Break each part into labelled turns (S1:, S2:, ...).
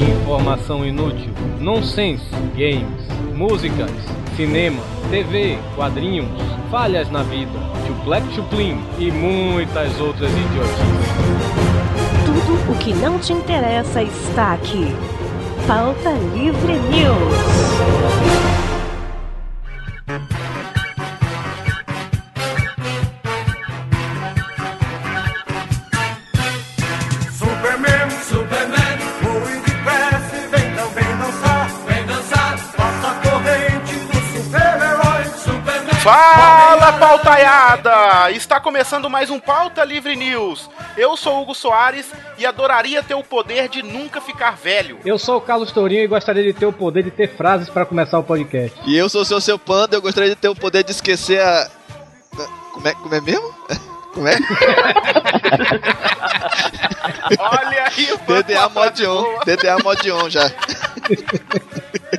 S1: Informação inútil, nonsense, games, músicas, cinema, TV, quadrinhos, falhas na vida, chuplec chuplin e muitas outras idiotices.
S2: Tudo o que não te interessa está aqui. Pauta Livre News.
S3: Fala, pautaiada! Está começando mais um Pauta Livre News. Eu sou Hugo Soares e adoraria ter o poder de nunca ficar velho.
S1: Eu sou o Carlos Tourinho e gostaria de ter o poder de ter frases para começar o podcast.
S4: E eu sou o seu seu panda, eu gostaria de ter o poder de esquecer a. Como é, como é mesmo? Como é?
S3: Olha aí, o
S4: DDA mod on, DDA mod on já.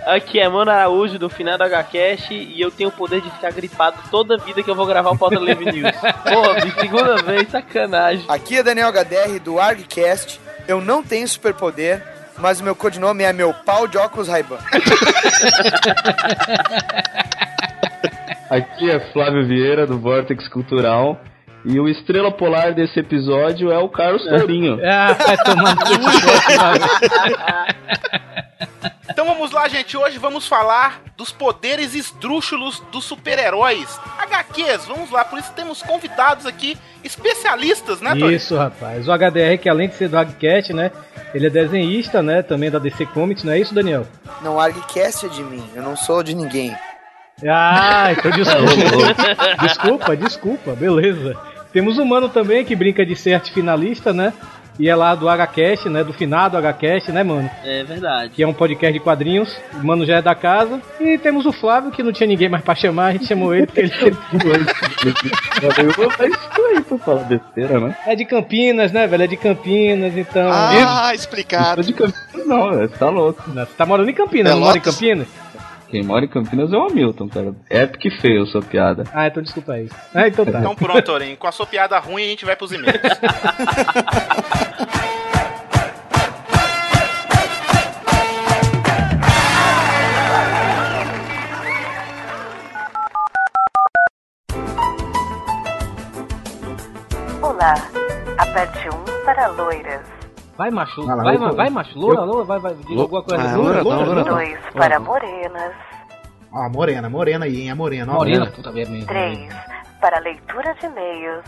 S5: Aqui é Mano Araújo do final do HCast e eu tenho o poder de ficar gripado toda vida que eu vou gravar o Pauta Live News. Porra, de segunda vez, sacanagem.
S6: Aqui é Daniel HDR do ArgCast. Eu não tenho superpoder, mas o meu codinome é meu pau de óculos Ray-Ban.
S7: Aqui é Flávio Vieira do Vortex Cultural. E o estrela polar desse episódio é o Carlos Tourinho.
S1: Ah, vai cu,
S3: Então vamos lá, gente. Hoje vamos falar dos poderes esdrúxulos dos super-heróis. HQs, vamos lá. Por isso temos convidados aqui, especialistas, né, Tony?
S1: Isso, rapaz. O HDR, que além de ser do Hagcat, né? Ele é desenhista, né? Também da DC Comics, não é isso, Daniel?
S6: Não, o ArgCast é de mim. Eu não sou de ninguém.
S1: Ah, então desculpa. desculpa, desculpa, beleza. Temos o Mano também, que brinca de ser arte finalista, né? E é lá do HCast, né? Do finado HCast, né, mano?
S5: É verdade.
S1: Que é um podcast de quadrinhos. O Mano já é da casa. E temos o Flávio, que não tinha ninguém mais pra chamar. A gente chamou ele porque ele
S7: Eu vou falar besteira, né?
S1: é de Campinas, né, velho? É de Campinas, então.
S4: Ah,
S7: Não
S4: explicado.
S7: de Campinas não, velho. Você tá louco.
S1: Você tá morando em Campinas, não mora em? Campinas?
S7: Quem mora em Campinas é o Hamilton, cara. Epic feio sua piada.
S1: Ah, então desculpa aí. Ah, então tá.
S3: Então pronto, Torinho. Com a sua piada ruim, a gente vai pros e-mails.
S2: Olá. Aperte 1 para loiras.
S1: Vai, macho.
S7: Ah,
S1: vai, ma- vai, macho. Loura, loura, vai, vai. Diga alguma coisa.
S4: Ah, loura não, loura não.
S2: 2 para morenas.
S8: Ó, a morena, morena aí, hein? A morena, ó.
S1: Morena, puta merda.
S2: 3 para leitura de e-mails.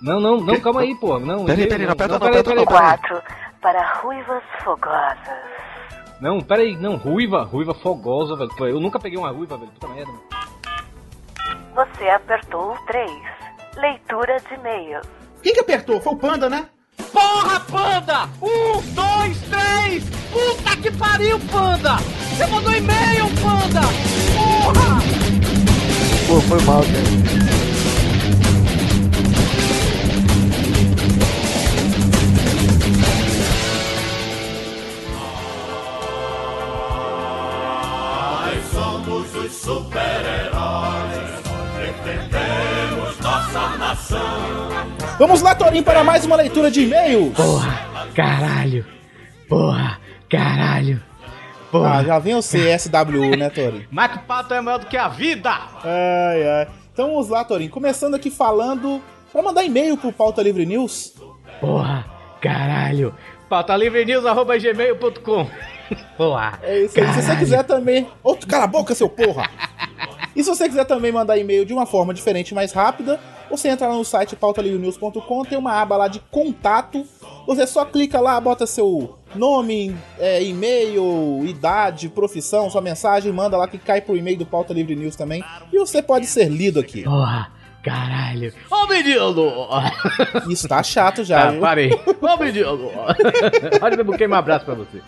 S1: Não, não, não, calma aí, pô. Não,
S4: Peraí, peraí, não aperta não,
S1: peraí,
S4: aperta não.
S2: 4 para ruivas fogosas.
S1: Não, peraí, não, ruiva, ruiva fogosa, velho. Eu nunca peguei uma ruiva, velho. Puta merda.
S2: Você apertou o 3. Leitura de e-mails.
S8: Quem que apertou? Foi o Panda, né?
S1: Porra, panda! Um, dois, três! Puta que pariu, panda! Você mandou e-mail, panda! Porra!
S4: Pô, foi mal, cara.
S9: Nós somos os super-heróis,
S8: Vamos lá, Torinho, para mais uma leitura de e-mail.
S1: Porra, caralho! Porra, caralho!
S8: Ah, já vem o CSWU, né, Torinho?
S1: Marco Pato é maior do que a vida!
S8: Ai, ai. Então vamos lá, Torinho. Começando aqui falando para mandar e-mail pro Pauta Livre News.
S1: Porra, caralho! pautalivrenews.gmail.com Porra!
S8: É isso aí. Se você quiser também. Outro, cala a boca, seu porra! E se você quiser também mandar e-mail de uma forma diferente e mais rápida, você entra lá no site pautalivrenews.com, tem uma aba lá de contato. Você só clica lá, bota seu nome, é, e-mail, idade, profissão, sua mensagem, manda lá que cai pro e-mail do Pauta Livre News também. E você pode ser lido aqui.
S1: Porra, caralho! Ô menino!
S8: Isso tá chato já, viu?
S1: parei. Ô menino! Olha, eu buquei um abraço pra você.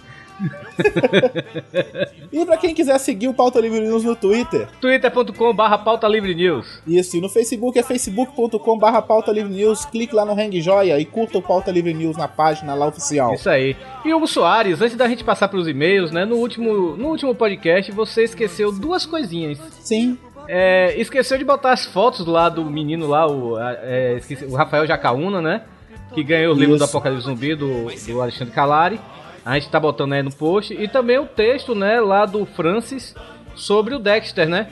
S8: E pra quem quiser seguir o Pauta Livre News no Twitter,
S1: twitter.com barra pauta livre news.
S8: Isso, e no Facebook é facebook.com.br pauta livre news. Clique lá no Hang Joia e curta o Pauta Livre News na página lá oficial.
S1: Isso aí. E Hugo Soares, antes da gente passar pros e-mails, né? No último, no último podcast você esqueceu duas coisinhas.
S8: Sim.
S1: É, esqueceu de botar as fotos lá do menino lá, o, é, esqueci- o Rafael Jacaúna, né? que ganhou o livro
S8: Isso.
S1: do Apocalipse Zumbi do, do Alexandre Calari. A gente tá botando aí no post. E também o texto, né, lá do Francis sobre o Dexter, né?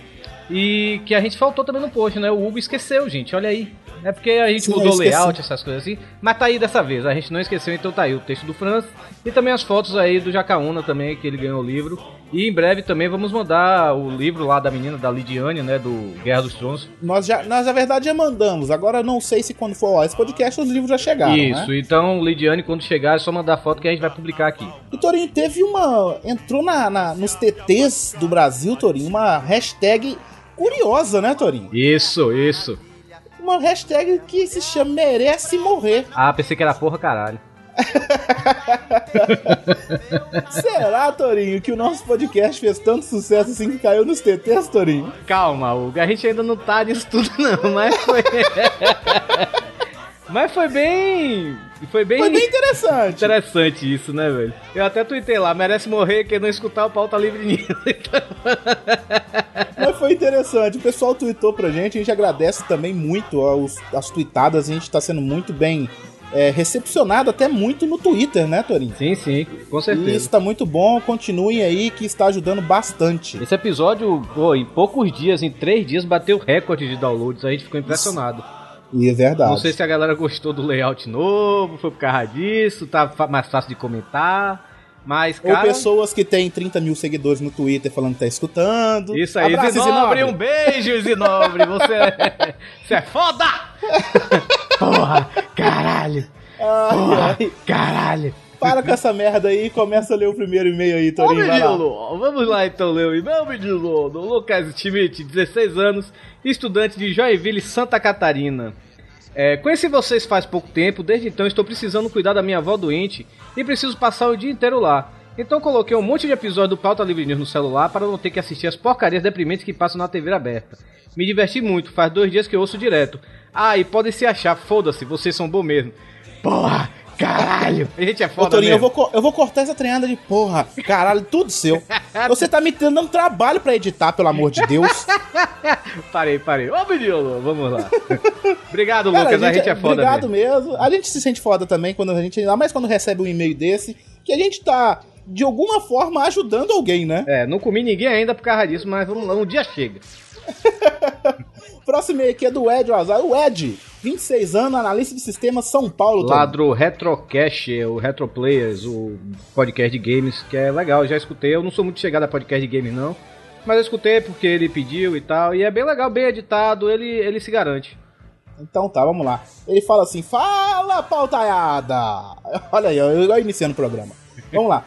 S1: E que a gente faltou também no post, né? O Hugo esqueceu, gente. Olha aí. É porque a gente
S8: Sim,
S1: mudou layout, essas coisas assim. Mas tá aí dessa vez. A gente não esqueceu, então tá aí o texto do Francis. E também as fotos aí do Jacaúna também, que ele ganhou o livro. E em breve também vamos mandar o livro lá da menina, da Lidiane, né? Do Guerra dos Tronos.
S8: Nós, já, nós, na verdade, já mandamos. Agora, não sei se quando for ao esse podcast, os livros já chegaram,
S1: Isso,
S8: né?
S1: então Lidiane, quando chegar, é só mandar foto que a gente vai publicar aqui.
S8: E, Torinho, teve uma... Entrou na, na- nos TTs do Brasil, Torinho, uma hashtag curiosa, né, Torinho?
S1: Isso, isso.
S8: Uma hashtag que se chama Merece Morrer.
S1: Ah, pensei que era porra caralho.
S8: Será, Torinho, que o nosso podcast fez tanto sucesso assim que caiu nos TTs, Torinho?
S1: Calma, Hugo, a gente ainda não tá nisso tudo não, mas foi... mas foi bem... Foi bem...
S8: Foi bem interessante.
S1: Interessante isso, né, velho? Eu até tuitei lá, merece morrer quem não escutar o pauta livre nisso.
S8: Mas foi interessante. O pessoal tweetou pra gente. A gente agradece também muito aos, as tweetadas. A gente tá sendo muito bem é, recepcionado, até muito no Twitter, né, Torinho?
S1: Sim, sim, com
S8: E
S1: certeza.
S8: isso tá muito bom. Continuem aí, que está ajudando bastante.
S1: Esse episódio, pô, em poucos dias, em três dias, bateu recorde de downloads. A gente ficou impressionado.
S8: E é verdade.
S1: Não sei se a galera gostou do layout novo, foi por causa disso, tá mais fácil de comentar. Mas,
S8: Ou
S1: cara.
S8: pessoas que têm 30 mil seguidores no Twitter falando que tá escutando.
S1: Isso aí,
S8: Abraço,
S1: Zinobre,
S8: Zinobre.
S1: um beijo, Zinobre. Você é, você é foda! Porra, caralho, porra,
S8: ai.
S1: caralho.
S8: Para com essa merda aí e começa a ler o primeiro e-mail aí,
S1: Ô,
S8: Torinho.
S1: menino, vamos lá então ler o e-mail, menino. Do Lucas Schmidt, 16 anos, estudante de Joinville, Santa Catarina. É, conheci vocês faz pouco tempo, desde então estou precisando cuidar da minha avó doente e preciso passar o dia inteiro lá. Então coloquei um monte de episódio do Pauta Livre News no celular para não ter que assistir as porcarias deprimentes que passam na TV aberta. Me diverti muito, faz dois dias que eu ouço direto. Ah, e podem se achar, foda-se, vocês são bom mesmo. Porra, caralho, a gente é
S8: Ô,
S1: foda
S8: Torinho, eu
S1: mesmo.
S8: vou, co- eu vou cortar essa treinada de porra. Caralho, tudo seu. Você tá me dando trabalho pra editar, pelo amor de Deus.
S1: Parei, parei. Ô, menino, vamos lá. Obrigado,
S8: Cara,
S1: Lucas, a gente, é foda
S8: Obrigado
S1: mesmo.
S8: mesmo. A gente se sente foda também quando a gente, ainda mais quando recebe um e-mail desse, que a gente tá de alguma forma ajudando alguém, né?
S1: É, não comi ninguém ainda por causa disso, mas vamos lá, um dia chega.
S8: Próximo aqui é do Ed Azar. O Ed, 26 anos, analista de sistemas São Paulo.
S1: Lá do Retrocast, o Retro Players, o podcast de games, que é legal, já escutei. Eu não sou muito chegado a podcast de games, não. Mas eu escutei porque ele pediu e tal. E é bem legal, bem editado, ele, ele se garante.
S8: Então tá, vamos lá. Ele fala assim: Fala, pautaiada! Olha aí, eu, eu iniciando o programa. Vamos lá.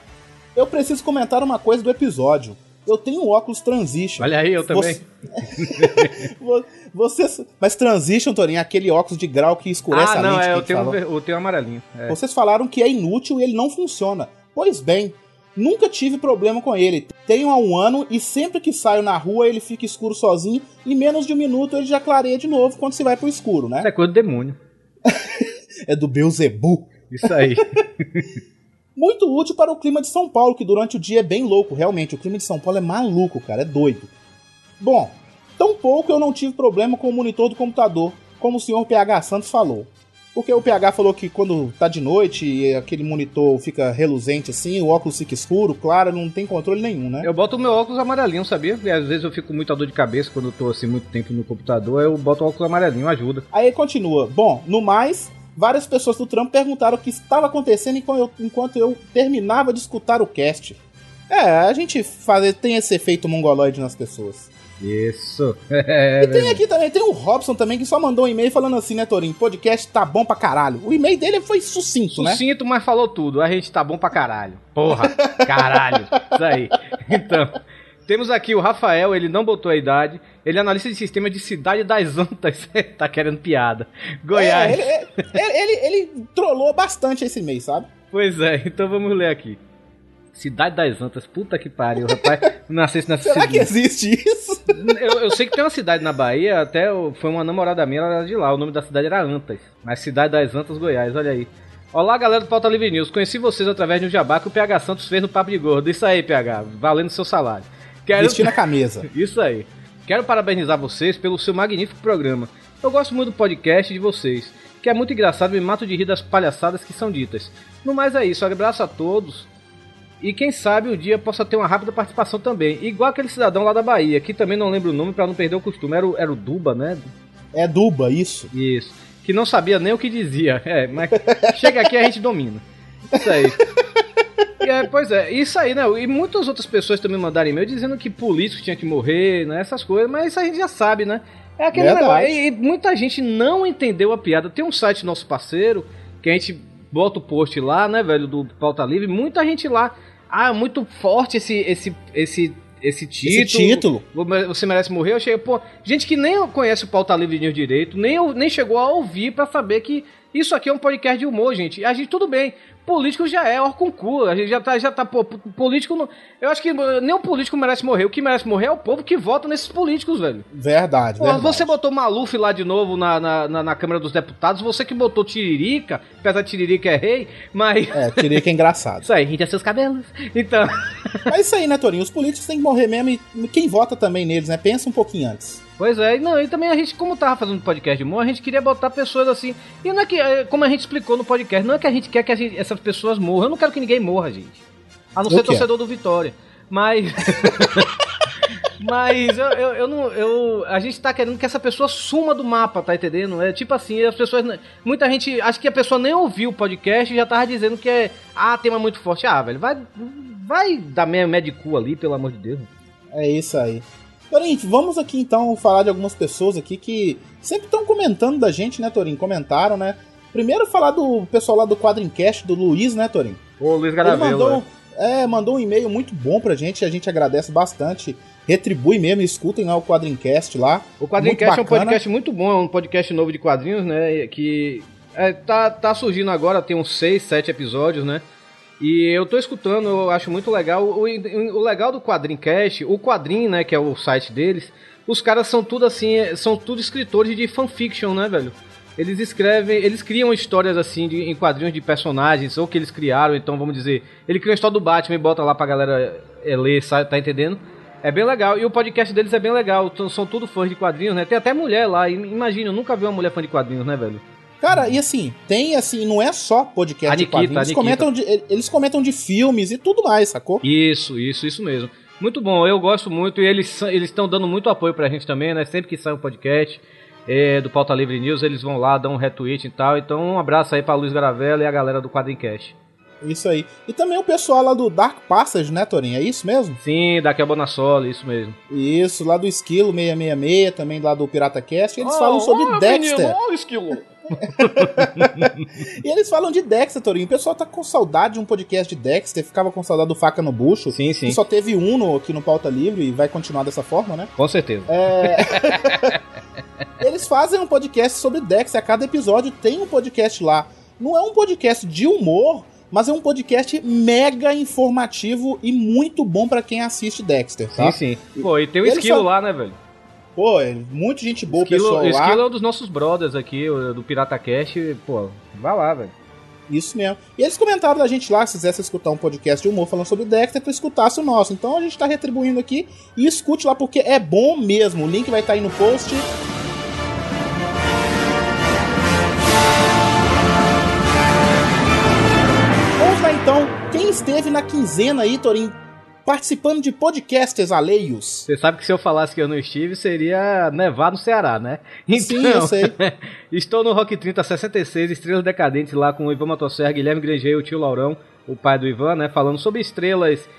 S8: Eu preciso comentar uma coisa do episódio. Eu tenho um óculos Transition.
S1: Olha aí, eu também.
S8: Você- Vocês. Mas Transition, Torinho, é aquele óculos de grau que escurece
S1: Ah,
S8: a
S1: não,
S8: lente. que
S1: é, eu tenho, ver- eu tenho amarelinho. É.
S8: Vocês falaram que é inútil e ele não funciona. Pois bem, nunca tive problema com ele. Tenho há um ano e sempre que saio na rua ele fica escuro sozinho. Em menos de um minuto ele já clareia de novo quando se vai pro escuro, né?
S1: Isso é coisa do demônio.
S8: É do Beuzebu.
S1: Isso aí.
S8: Muito útil para o clima de São Paulo, que durante o dia é bem louco. Realmente, o clima de São Paulo é maluco, cara, é doido. Bom, tão pouco eu não tive problema com o monitor do computador, como o senhor PH Santos falou. Porque o PH falou que quando tá de noite e aquele monitor fica reluzente assim, o óculos fica escuro, claro, não tem controle nenhum, né?
S1: Eu boto o meu óculos amarelinho, sabia? Porque às vezes eu fico com muita dor de cabeça quando eu tô assim muito tempo no computador, eu boto o óculos amarelinho, ajuda.
S8: Aí continua. Bom, no mais, várias pessoas do trampo perguntaram o que estava acontecendo enquanto eu, enquanto eu terminava de escutar o cast. É, a gente faz, tem esse efeito mongoloide nas pessoas.
S1: Isso. É,
S8: E tem aqui também, tem o Robson também, que só mandou um e-mail falando assim, né, Torinho? Podcast tá bom pra caralho. O e-mail dele foi sucinto, né?
S1: Sucinto, mas falou tudo. A gente tá bom pra caralho. Porra, caralho. Isso aí. Então, temos aqui o Rafael, ele não botou a idade. Ele é analista de sistema de Cidade das Antas. tá querendo piada. Goiás.
S8: É, ele, ele, ele, ele trollou bastante esse e-mail, sabe?
S1: Pois é, então vamos ler aqui. Cidade das Antas, puta que pariu, rapaz. Nascesse nessa
S8: Será
S1: cidade.
S8: que existe isso?
S1: Eu, eu sei que tem uma cidade na Bahia, até foi uma namorada minha, ela era de lá. O nome da cidade era Antas. Mas Cidade das Antas, Goiás, olha aí. Olá, galera do Pauta Livre News. Conheci vocês através de um jabá que o PH Santos fez no Papo de Gordo. Isso aí, PH, valendo seu salário. Quero...
S8: Vestindo a camisa.
S1: Isso aí. Quero parabenizar vocês pelo seu magnífico programa. Eu gosto muito do podcast de vocês. que é muito engraçado e me mato de rir das palhaçadas que são ditas. No mais é isso, abraço a todos. E quem sabe um dia possa ter uma rápida participação também. Igual aquele cidadão lá da Bahia, que também não lembro o nome para não perder o costume. Era o, era o Duba, né?
S8: É Duba, isso.
S1: Isso. Que não sabia nem o que dizia. É, mas chega aqui a gente domina. Isso aí. É, pois é, isso aí, né? E muitas outras pessoas também mandaram e-mail dizendo que político tinha que morrer, né? Essas coisas, mas isso a gente já sabe, né? É aquele
S8: Verdade.
S1: negócio. E, e muita gente não entendeu a piada. Tem um site nosso parceiro que a gente bota o post lá, né, velho, do Pauta Livre. Muita gente lá. Ah, muito forte esse, esse, esse, esse título.
S8: Esse título.
S1: Você merece morrer. Eu cheguei, pô, gente que nem conhece o Pauta Livre News direito, nem, nem chegou a ouvir pra saber que isso aqui é um podcast de humor, gente. A gente, tudo bem. Político já é cu. A gente já tá, já tá, pô, político. Não, eu acho que nem o político merece morrer. O que merece morrer é o povo que vota nesses políticos, velho.
S8: Verdade,
S1: Pô,
S8: verdade.
S1: você botou Maluf lá de novo na, na, na, na Câmara dos Deputados, você que botou Tiririca, apesar de Tiririca é rei, mas.
S8: É, que é engraçado.
S1: Isso aí, rinde seus cabelos. Então.
S8: Mas isso aí, né, Torinho? Os políticos têm que morrer mesmo e quem vota também neles, né? Pensa um pouquinho antes.
S1: Pois é, e não, e também a gente, como tava fazendo podcast de humor, a gente queria botar pessoas assim. E não é que, é, como a gente explicou no podcast, não é que a gente quer que gente- essas pessoas morram. Eu não quero que ninguém morra, gente. A não
S8: Eu
S1: ser
S8: quero.
S1: torcedor do Vitória. Mas. Mas eu, eu, eu não. Eu, a gente tá querendo que essa pessoa suma do mapa, tá entendendo? É tipo assim, as pessoas. Muita gente. Acho que a pessoa nem ouviu o podcast e já tava dizendo que é. Ah, tema muito forte. Ah, velho, vai. Vai dar meio médico ali, pelo amor de Deus.
S8: É isso aí. Torinho, vamos aqui então falar de algumas pessoas aqui que sempre estão comentando da gente, né, Torinho? Comentaram, né? Primeiro falar do pessoal lá do Quadrincast, do Luiz, né, Torinho?
S1: Ô, Luiz
S8: Ele
S1: Garavelo.
S8: mandou, é, mandou um e-mail muito bom pra gente, a gente agradece bastante. Retribui mesmo, escutem lá o Quadrincast lá.
S1: O Quadrincast é um podcast muito bom, é um podcast novo de quadrinhos, né? Que é, tá, tá surgindo agora, tem uns 6, 7 episódios, né? E eu tô escutando, eu acho muito legal. O, o legal do Quadrincast, o quadrinho, né, que é o site deles, os caras são tudo assim, é, são tudo escritores de fanfiction, né, velho? Eles escrevem, eles criam histórias assim de, em quadrinhos de personagens, ou que eles criaram, então vamos dizer, ele cria a história do Batman e bota lá pra galera é, ler, tá entendendo? É bem legal. E o podcast deles é bem legal. T- São tudo fãs de quadrinhos, né? Tem até mulher lá. Imagina, eu nunca vi uma mulher fã de quadrinhos, né, velho?
S8: Cara, e assim, tem assim, não é só podcast
S1: A
S8: de
S1: Nikita,
S8: quadrinhos, eles
S1: Nikita.
S8: comentam, de, eles comentam de filmes e tudo mais, sacou?
S1: Isso, isso, isso mesmo. Muito bom, eu gosto muito e eles eles estão dando muito apoio pra gente também, né? Sempre que sai um podcast é, do Pauta Livre News, eles vão lá, dão um retweet e tal. Então, um abraço aí pra Luiz Garavela e a galera do Quadrincast.
S8: Isso aí. E também o pessoal lá do Dark Passage, né, Torinho? É isso mesmo?
S1: Sim, daqui a Bonassoli, isso mesmo.
S8: Isso, lá do Esquilo 666, também lá do Pirata Cast, eles
S1: Oh,
S8: falam sobre
S1: oh,
S8: Dexter.
S1: menino, oh, esquilo.
S8: E eles falam de Dexter, Torinho. O pessoal tá com saudade de um podcast de Dexter, ficava com saudade do Faca no Bucho.
S1: Sim, sim.
S8: Só teve um no, aqui no Pauta Livre e vai continuar dessa forma, né?
S1: Com certeza.
S8: É... Eles fazem um podcast sobre Dexter. A cada episódio tem um podcast lá. Não é um podcast de humor, mas é um podcast mega informativo e muito bom pra quem assiste Dexter, tá?
S1: Sim, sim. Pô, e tem o
S8: Eles
S1: esquilo
S8: são-
S1: lá, né, velho?
S8: Pô, é muita gente boa,
S1: Esquilo,
S8: pessoal lá.
S1: esquilo é um dos nossos brothers aqui, do Pirata Cast. Pô, vai lá, velho.
S8: Isso mesmo. E eles comentaram da gente lá, se quisesse escutar um podcast de humor falando sobre Dexter, tu escutasse o nosso. Então a gente tá retribuindo aqui e escute lá porque é bom mesmo. O link vai estar aí no post. Vamos lá então. Quem esteve na quinzena aí, Torin, participando de podcasts alheios?
S1: Você sabe que se eu falasse que eu não estive, seria nevar no Ceará, né?
S8: Sim, eu sei.
S1: estou no Rock 30 66, Estrelas Decadentes, lá com o Ivan Motosserra, Guilherme Granger e o tio Laurão, o pai do Ivan, né? Falando sobre estrelas,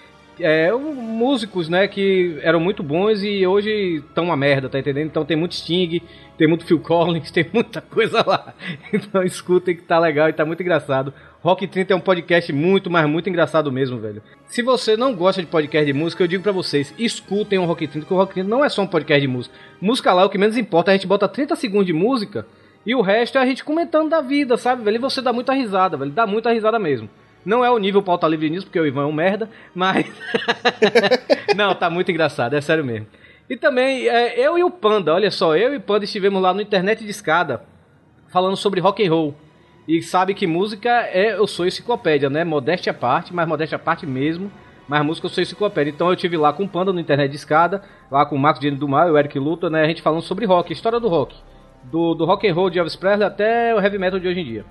S1: é, músicos, né? Que eram muito bons e hoje estão uma merda, tá entendendo? Então tem muito Sting, tem muito Phil Collins, tem muita coisa lá. Então escutem que tá legal e tá muito engraçado. Rock 30 é um podcast muito, mas muito engraçado mesmo, velho. Se você não gosta de podcast de música, eu digo pra vocês, escutem o Rock 30, porque o Rock 30 não é só um podcast de música. Música lá é o que menos importa, a gente bota 30 segundos de música e o resto é a gente comentando da vida, sabe, velho? E você dá muita risada, velho, dá muita risada mesmo. Não é o nível pauta livre nisso, porque o Ivan é um merda, mas. não, tá muito engraçado, é sério mesmo. E também, é, eu e o Panda, olha só, eu e o Panda estivemos lá no Internet de Escada falando sobre rock and roll. E sabe que música é. Eu sou enciclopédia, né? Modéstia à parte, mas modéstia à parte mesmo. Mas música eu sou enciclopédia. Então eu tive lá com o Panda no Internet de Escada, lá com o Marcos Dino do Mal e o Eric Luta, né? A gente falando sobre rock, história do rock. Do, do rock and roll de Elvis Presley até o heavy metal de hoje em dia.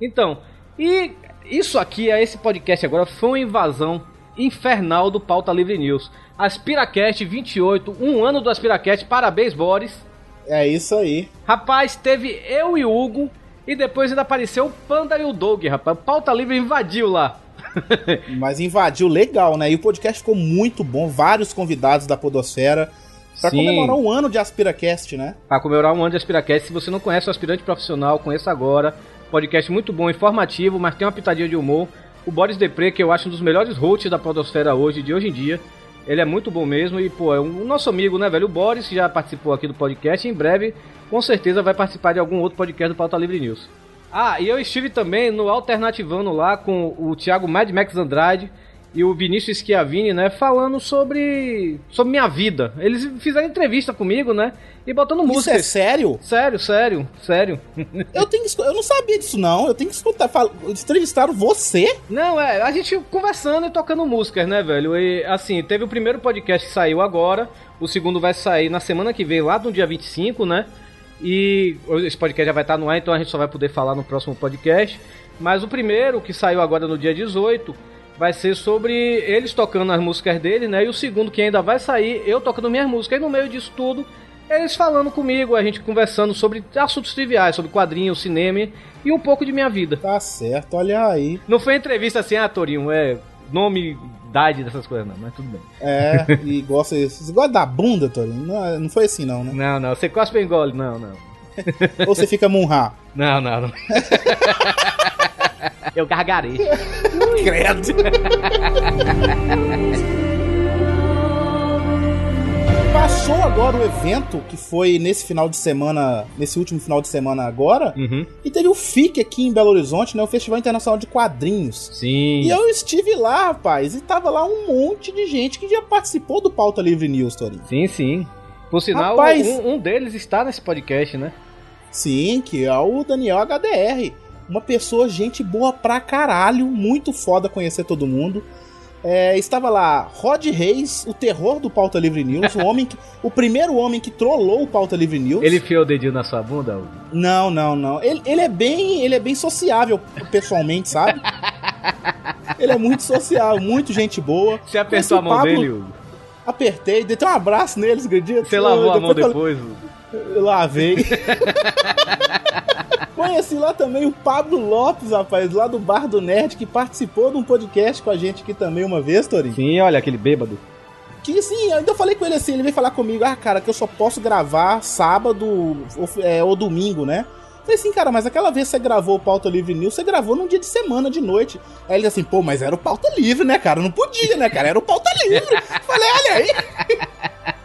S1: Então, e isso aqui, esse podcast agora, foi uma invasão infernal do Pauta Livre News. Aspiracast 28, um ano do Aspiracast, parabéns, Boris.
S8: É isso aí.
S1: Rapaz, teve eu e o Hugo, e depois ainda apareceu o Panda e o Doug, rapaz. Pauta Livre invadiu lá.
S8: Mas invadiu legal, né? E o podcast ficou muito bom, vários convidados da Podosfera. Pra
S1: Sim.
S8: comemorar um ano de Aspiracast, né?
S1: Pra comemorar um ano de Aspiracast, se você não conhece o Aspirante Profissional, conheça agora. Podcast muito bom, informativo, mas tem uma pitadinha de humor. O Boris Depre, que eu acho um dos melhores hosts da Podosfera hoje, de hoje em dia. Ele é muito bom mesmo e, pô, é um nosso amigo, né, velho? O Boris já participou aqui do podcast em breve, com certeza, vai participar de algum outro podcast do Pauta Livre News. Ah, e eu estive também no Alternativando lá com o Thiago Mad Max Andrade e o Vinícius Schiavini, né, falando sobre sobre minha vida. Eles fizeram entrevista comigo, né, e botando
S8: Isso
S1: música.
S8: é sério?
S1: Sério, sério, sério.
S8: Eu tenho que Eu não sabia disso, não. Eu tenho que escutar. Fala- Entrevistaram você?
S1: Não, é, a gente conversando e tocando músicas, né, velho? E assim, teve o primeiro podcast que saiu agora, o segundo vai sair na semana que vem, lá no dia 25, né? E esse podcast já vai estar no ar, então a gente só vai poder falar no próximo podcast. Mas o primeiro, que saiu agora no dia 18, vai ser sobre eles tocando as músicas dele, né? E o segundo, que ainda vai sair, eu tocando minhas músicas. E no meio disso tudo, eles falando comigo, a gente conversando sobre assuntos triviais, sobre quadrinhos, cinema e um pouco de minha vida.
S8: Tá certo, olha aí.
S1: Não foi entrevista assim, ah, Torinho, é nome, idade dessas coisas, não, mas tudo bem.
S8: É, e gosta. Você gosta da bunda, Torinho? Não, não foi assim, não, né?
S1: Não, não, você cospe e engole, não, não.
S8: Ou você fica munhá?
S1: Não, não, não. Eu gargarei.
S8: Credo. Passou agora o evento que foi nesse final de semana, nesse último final de semana agora,
S1: Uhum.
S8: e teve o FIC aqui em Belo Horizonte, né? O Festival Internacional de Quadrinhos.
S1: Sim.
S8: E eu estive lá, rapaz, e tava lá um monte de gente que já participou do Pauta Livre News, Torinho.
S1: Sim, sim. Por sinal,
S8: Rapaz.
S1: um, um deles está nesse podcast, né?
S8: Sim, que é o Daniel HDR. Uma pessoa, gente boa pra caralho, muito foda conhecer todo mundo. É, estava lá Rod Reis, o terror do Pauta Livre News, o homem que, o primeiro homem que trollou o Pauta Livre News.
S1: Ele enfiou o dedinho na sua bunda? Hugo?
S8: Não, não, não. Ele, ele é bem, ele é bem sociável pessoalmente, sabe? ele é muito sociável, muito gente boa.
S1: Você apertou a mão
S8: Pablo,
S1: dele, Hugo?
S8: Apertei, dei até um abraço neles, acredita?
S1: Você lavou a mão
S8: que eu-
S1: depois? Hugo?
S8: Lavei. Conheci lá também o Pablo Lopes, rapaz, lá do Bar do Nerd, que participou de um podcast com a gente aqui também uma vez, Torinho.
S1: Sim, olha, aquele bêbado.
S8: Que sim, eu ainda falei com ele assim, ele veio falar comigo, ah, cara, que eu só posso gravar sábado ou, é, ou domingo, né? Falei assim, cara, mas aquela vez que você gravou o Pauta Livre News, você gravou num dia de semana, de noite. Aí ele assim, pô, mas era o Pauta Livre, né, cara? Não podia, né, cara? Era o Pauta Livre. Falei, olha aí.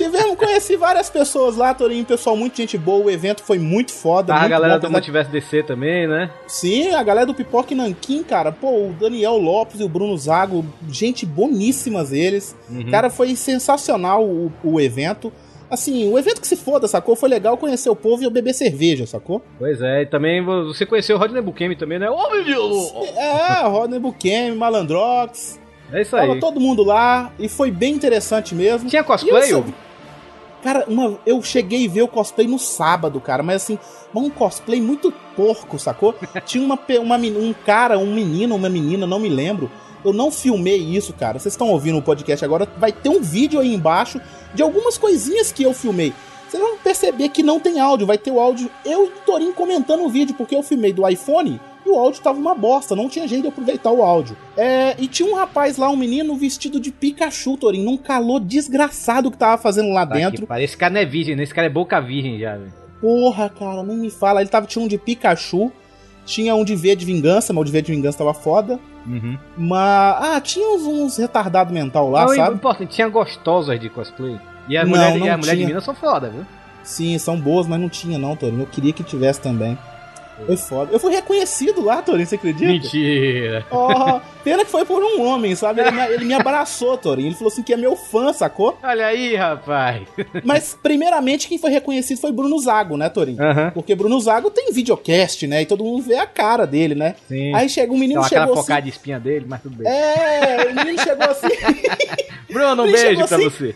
S8: Tivemos, conheci várias pessoas lá, Torinho, pessoal, muito gente boa, o evento foi muito foda.
S1: Tá a
S8: muito
S1: galera
S8: bom,
S1: do Multiverso DC também, né?
S8: Sim, a galera do Pipoca e Nanquim, cara. Pô, o Daniel Lopes e o Bruno Zago, gente boníssimas eles.
S1: Uhum.
S8: Cara, foi sensacional o, o evento. Assim, o evento que se foda, sacou? Foi legal conhecer o povo e eu beber cerveja, sacou?
S1: Pois é, e também você conheceu o Rodney Bukemi também, né? Ô, menino!
S8: É, Rodney Buquemi, Malandrox.
S1: É isso
S8: Tava
S1: aí.
S8: todo mundo lá e foi bem interessante mesmo.
S1: Tinha
S8: E
S1: cosplay, Hugo?
S8: Cara, uma, eu cheguei a ver o cosplay no sábado, cara, mas assim, um cosplay muito porco, sacou? Tinha uma, uma, um cara, um menino, uma menina, não me lembro. Eu não filmei isso, cara. Vocês estão ouvindo o podcast agora, vai ter um vídeo aí embaixo de algumas coisinhas que eu filmei. Vocês vão perceber que não tem áudio, vai ter o áudio eu e o Torinho comentando o vídeo, porque eu filmei do iPhone o áudio tava uma bosta, não tinha jeito de aproveitar o áudio. É, e tinha um rapaz lá, um menino vestido de Pikachu, Torinho, num calor desgraçado que tava fazendo lá
S1: Tá
S8: dentro.
S1: aqui. Esse cara não é virgem, né? Esse cara é boca virgem já, velho.
S8: Porra, cara, nem me fala. Ele tava, tinha um de Pikachu, tinha um de V de Vingança, mas o de V de Vingança tava foda.
S1: Uhum.
S8: Mas. Ah, tinha uns, uns retardados mental lá,
S1: Não,
S8: sabe?
S1: importante, tinha gostosas de cosplay. E a
S8: Não,
S1: mulher,
S8: não
S1: e a mulher de. Minas são foda, viu?
S8: Sim, são boas, mas não tinha, não, Torinho. Eu queria que tivesse também. Foi foda. Eu fui reconhecido lá, Torinho, você acredita?
S1: Mentira.
S8: Oh, pena que foi por um homem, sabe? Ele me, ele me abraçou, Torinho. Ele falou assim que é meu fã, sacou?
S1: Olha aí, rapaz.
S8: Mas, primeiramente, quem foi reconhecido foi Bruno Zago, né, Torinho?
S1: Aham.
S8: Porque Bruno Zago tem videocast, né? E todo mundo vê a cara dele, né?
S1: Sim.
S8: Aí chega um menino
S1: Então, aquela
S8: chegou
S1: focada
S8: assim.
S1: de espinha dele, mas tudo bem.
S8: É, o menino chegou assim.
S1: Bruno, um beijo pra
S8: assim-
S1: você.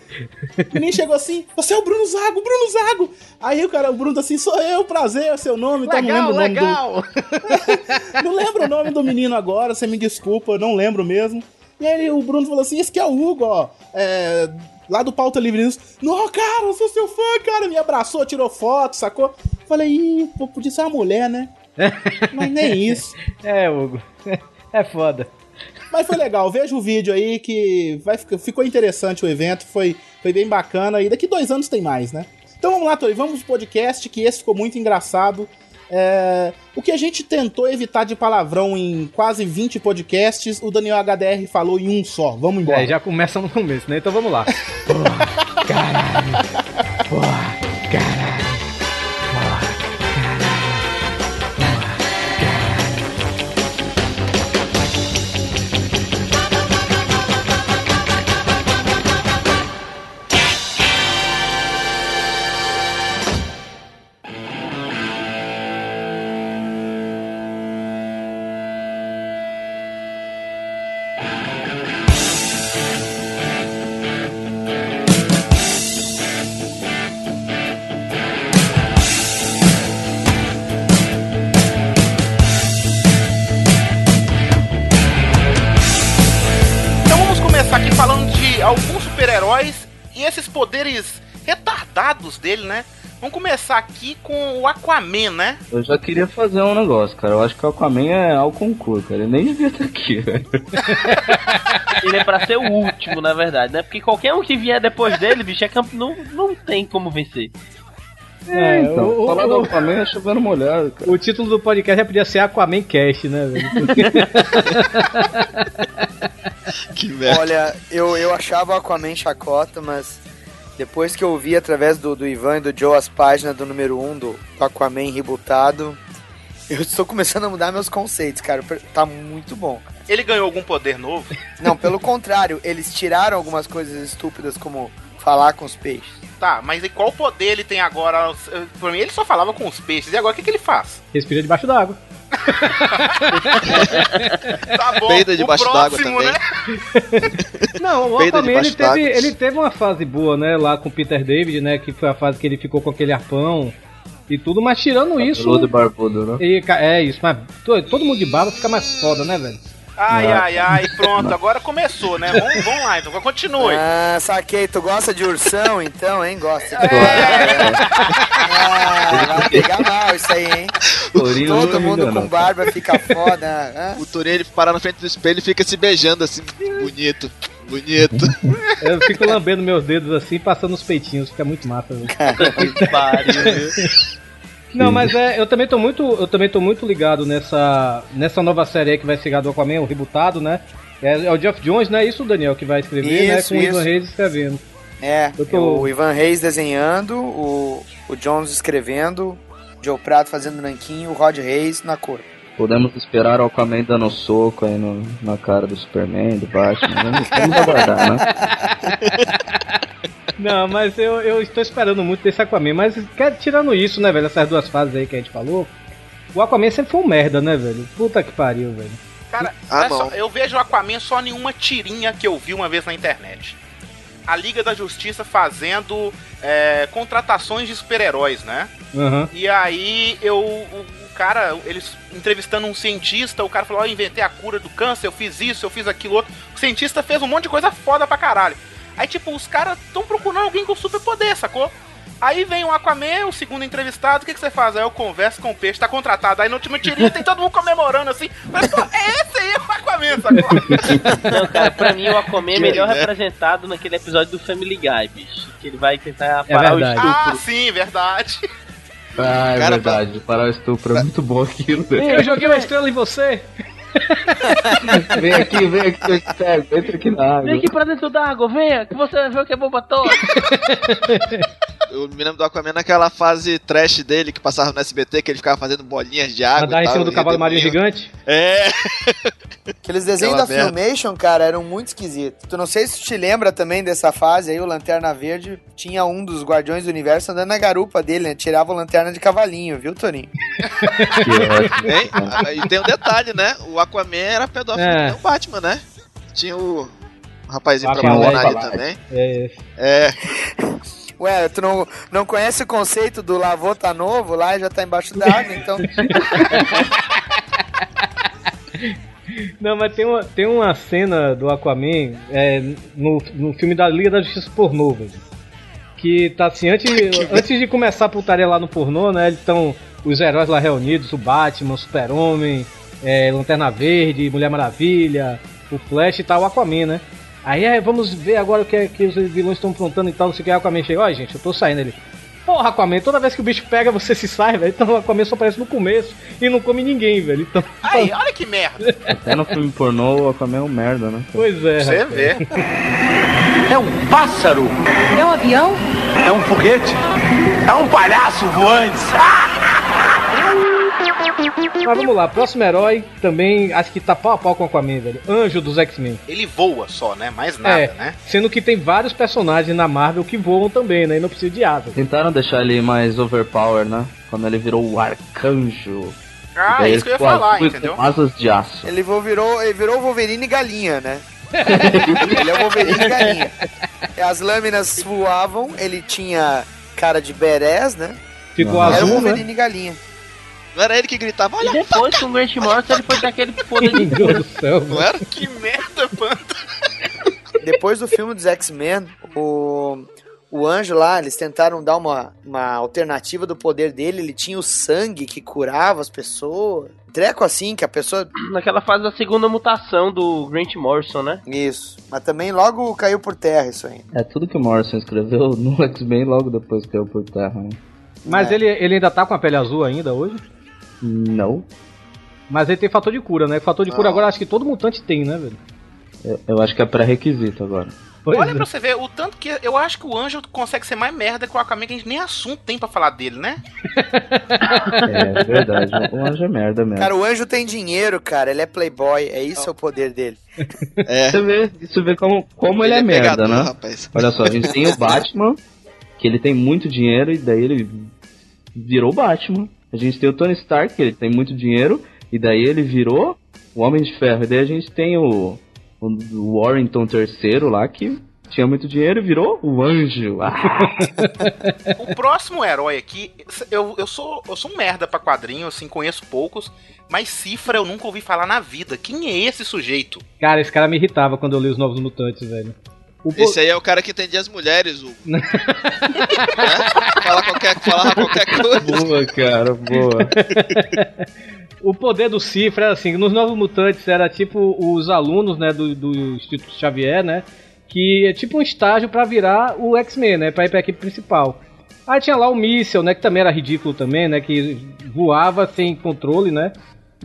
S8: O menino chegou assim, você é o Bruno Zago, Bruno Zago. Aí o cara, o Bruno assim, sou eu, prazer, é o seu nome. Então,
S1: Legal,
S8: não lembro
S1: legal.
S8: O nome do, não lembro o nome do menino agora, você me desculpa, eu não lembro mesmo. E aí o Bruno falou assim, esse que é o Hugo, ó, é, lá do Pauta Livre News. Não, cara, eu sou seu fã, cara. Me abraçou, tirou foto, sacou? Falei, ih, podia ser uma mulher, né? Mas nem isso.
S1: É, Hugo. É foda.
S8: Mas foi legal, veja o vídeo aí que vai, ficou interessante o evento, foi, foi bem bacana e daqui dois anos tem mais, né? Então vamos lá, Tori, vamos pro podcast, que esse ficou muito engraçado. É, o que a gente tentou evitar de palavrão em quase 20 podcasts, o Daniel HDR falou em um só. Vamos embora.
S1: É, já começa no começo, né? Então vamos lá. Porra, caralho. Porra,
S3: dele, né? Vamos começar aqui com o Aquaman, né?
S7: Eu já queria fazer um negócio, cara. Eu acho que o Aquaman é ao concurso, cara. Ele nem devia estar aqui, velho.
S5: Ele é pra ser o último, na verdade, né? Porque qualquer um que vier depois dele, bicho, é campo, não, não tem como vencer.
S1: É,
S7: então,
S1: o-
S7: falar
S1: o-
S7: do Aquaman é chovendo molhado, cara.
S1: O título do podcast já podia ser Aquaman Cast, né, velho?
S4: Que merda.
S6: Olha, eu, eu achava o Aquaman chacota, mas depois que eu vi através do, do Ivan e do Joe as páginas do número 1 do, do Aquaman rebutado, eu estou começando a mudar meus conceitos, cara. Tá muito bom.
S3: Ele ganhou algum poder novo?
S6: Não, pelo contrário, eles tiraram algumas coisas estúpidas como falar com os peixes.
S3: Tá, mas e qual poder ele tem agora? Por mim, ele só falava com os peixes. E agora o que, que ele faz?
S1: Respira debaixo d'água.
S3: Tá bom,
S4: Peida
S3: o
S4: debaixo d'água também.
S3: né?
S1: Não, o
S4: Peida
S1: Aquaman ele teve, ele teve uma fase boa, né? Lá com o Peter David, né? Que foi a fase que ele ficou com aquele arpão e tudo, mas tirando isso.
S7: E barbudo, né?
S1: E, é isso, mas to- todo mundo de barba fica mais foda, né, velho?
S3: Ai,
S7: Não.
S3: ai, ai, pronto, agora começou, né? Vamos, vamos lá, então continue.
S6: Ah, saquei. Tu gosta de ursão, então, hein? Gosta.
S3: É.
S6: Ah, vai pegar mal isso aí, hein?
S7: Tourinho não
S6: Todo mundo com
S7: cara.
S6: barba fica foda. hã?
S4: O Torinho ele para na frente do espelho e fica se beijando assim, bonito, bonito.
S1: Eu fico lambendo meus dedos assim, passando os peitinhos, fica muito massa, velho.
S5: Que pariu, viu?
S1: Não, mas é, eu também tô muito, eu também tô muito ligado nessa, nessa nova série aí que vai chegar do Aquaman, o rebutado, né? É, é o Jeff Jones, né? Isso, Daniel, que vai escrever, né?
S6: Isso,
S1: Com o Ivan
S6: isso.
S1: Reis escrevendo.
S6: É,
S1: tô-
S6: o Ivan Reis desenhando, o, o Jones escrevendo, o Joe Prato fazendo nanquinho, o Rod Reis na cor.
S7: Podemos esperar o Aquaman dando soco aí no- na cara do Superman, do Batman. Vamos, vamos aguardar, né?
S1: Não, mas eu, eu estou esperando muito desse Aquaman. Mas quer- tirando isso, né, velho? Essas duas fases aí que a gente falou. O Aquaman sempre foi um merda, né, velho? Puta que pariu, velho.
S3: Cara,
S4: Ah,
S3: olha só,
S4: não.
S3: eu vejo o Aquaman só em uma tirinha que eu vi uma vez na internet. A Liga da Justiça fazendo é, contratações de super-heróis, né?
S1: Aham.
S3: E aí eu. O, o cara, eles entrevistando um cientista, o cara falou, ó, eu inventei a cura do câncer, eu fiz isso, eu fiz aquilo outro. O cientista fez um monte de coisa foda pra caralho. Aí, tipo, os caras estão procurando alguém com superpoder, sacou? Aí vem o Aquaman, o segundo entrevistado, o que, que você faz? Aí eu converso com o peixe, tá contratado. Aí no último tirinho tem todo mundo comemorando assim. Mas, pô, é esse aí o Aquaman, sacou?
S5: Não, cara, pra mim o Aquaman é melhor
S4: né?
S5: representado naquele episódio do Family Guy, bicho. Que ele vai tentar parar o
S1: verdade.
S3: ah,
S5: estupro.
S3: sim, verdade.
S7: Ah, é
S4: Cara,
S7: verdade. Parar o estupro é muito bom aquilo, velho.
S1: Eu joguei uma estrela em você!
S7: Vem aqui, vem aqui, eu te pego. Entra aqui na água.
S5: Vem aqui pra dentro d'água, venha, que você vai ver o que é bomba toda.
S4: Eu me lembro do Aquaman naquela fase trash dele que passava no SBT, que ele ficava fazendo bolinhas de água.
S1: Andar em cima do cavalo marinho gigante.
S4: É,
S6: Aqueles desenhos
S4: Aquela
S6: da
S4: merda.
S6: Filmation, cara, eram muito esquisitos. Tu não sei se tu te lembra também dessa fase aí, o Lanterna Verde tinha um dos Guardiões do Universo andando na garupa dele, né? Tirava o lanterna de cavalinho, viu, Toninho?
S7: Que ótimo.
S4: hein? Ah, E tem um detalhe, né? O Aquaman era pedófilo
S1: É.
S4: o Batman, né? Tinha o. Um rapazinho pra
S1: Alex,
S4: bonar ali também.
S1: É,
S4: É,
S6: Ué, tu não, não conhece o conceito do lavô tá novo lá já tá embaixo d'água, então.
S1: Não, mas tem uma, tem uma cena do Aquaman é, no, no filme da Liga da Justiça Pornô, velho. Que tá assim, antes, antes de começar a putaria lá no pornô, né? Estão os heróis lá reunidos, o Batman, o Super-Homem, é, Lanterna Verde, Mulher Maravilha, o Flash e tal, o Aquaman, né? Aí é, vamos ver agora o que, é, que os vilões estão aprontando e tal, não sei o que. Aí o Aquaman chega, ó, gente, eu tô saindo ele. Porra, Aquaman, toda vez que o bicho pega, você se sai, velho. Então o Aquaman só aparece no começo e não come ninguém, velho. Então,
S3: Aí, olha que merda.
S7: Até no filme pornô, o Aquaman é um merda, né?
S1: pois é.
S3: Você
S1: rapaz.
S3: vê.
S9: É um pássaro.
S2: É um avião?
S9: É um foguete. É um palhaço voante.
S1: Mas vamos lá, próximo herói também acho que tá pau a pau com o Aquaman, velho. Anjo dos X-Men.
S3: Ele voa só, né? Mais nada,
S1: é,
S3: né?
S1: sendo que tem vários personagens na Marvel que voam também, né? E não precisa de asa.
S7: Tentaram deixar ele mais overpower, né? Quando ele virou o arcanjo.
S3: Ah, é isso que eu ia falar,
S7: azul e
S3: entendeu?
S7: Com asas de aço.
S6: Ele virou, ele virou Wolverine galinha, né? ele é o Wolverine galinha. As lâminas voavam, ele tinha cara de berés, né?
S1: Ficou.
S6: Era o
S1: azul, né?
S6: Wolverine galinha.
S4: Não era ele que gritava,
S5: E
S4: olha,
S5: depois, com o Grant Morrison, ele foi daquele poder de
S1: Meu Deus do céu,
S4: não era?
S3: Que merda, Panta.
S6: Depois do filme dos X-Men, o, o anjo lá, eles tentaram dar uma, uma alternativa do poder dele. Ele tinha o sangue que curava as pessoas. Treco assim, que a pessoa.
S5: Naquela fase da segunda mutação do Grant Morrison, né?
S6: Isso. Mas também logo caiu por terra isso aí.
S7: É tudo que o Morrison escreveu no X-Men logo depois caiu por terra, né?
S1: Mas
S6: É.
S1: ele, ele ainda tá com a pele azul ainda hoje?
S7: Não.
S1: Mas ele tem fator de cura, né? Fator de cura
S4: Não.
S1: agora acho que todo mutante tem, né, velho?
S7: Eu, eu acho que é pré-requisito agora.
S1: Pois
S3: Olha
S1: é.
S3: pra você ver o tanto que eu acho que o Anjo consegue ser mais merda que o Aquaman, que a gente nem assunto tem pra falar dele, né?
S7: É, é verdade. O anjo é merda mesmo.
S6: Cara, o anjo tem dinheiro, cara. Ele é playboy. É isso o poder dele.
S4: É.
S7: Você vê, você vê como, como ele, é, merda,
S4: pegador,
S7: né?
S4: rapaz.
S7: Olha só, a gente tem o Batman, que ele tem muito dinheiro e daí ele virou o Batman. A gente tem o Tony Stark, que ele tem muito dinheiro e daí ele virou o Homem de Ferro. E daí a gente tem o, o Warrington III lá, que tinha muito dinheiro e virou o Anjo. Ah,
S3: O próximo herói aqui, eu, eu, sou, eu sou um merda pra quadrinho, assim, conheço poucos, mas cifra eu nunca ouvi falar na vida. Quem é esse sujeito?
S1: Cara, esse cara me irritava quando eu li os Novos Mutantes, velho. O po-
S4: Esse aí é o cara que entendia as mulheres, Hugo. né? Fala qualquer, falava qualquer coisa.
S7: boa, cara, boa.
S1: O poder do Cifra era assim, nos Novos Mutantes era tipo os alunos, né, do, do Instituto Xavier, né, que é tipo um estágio pra virar o X-Men, né, pra ir pra equipe principal. Aí tinha lá o Míssel, né, que também era ridículo também, né, que voava sem controle, né.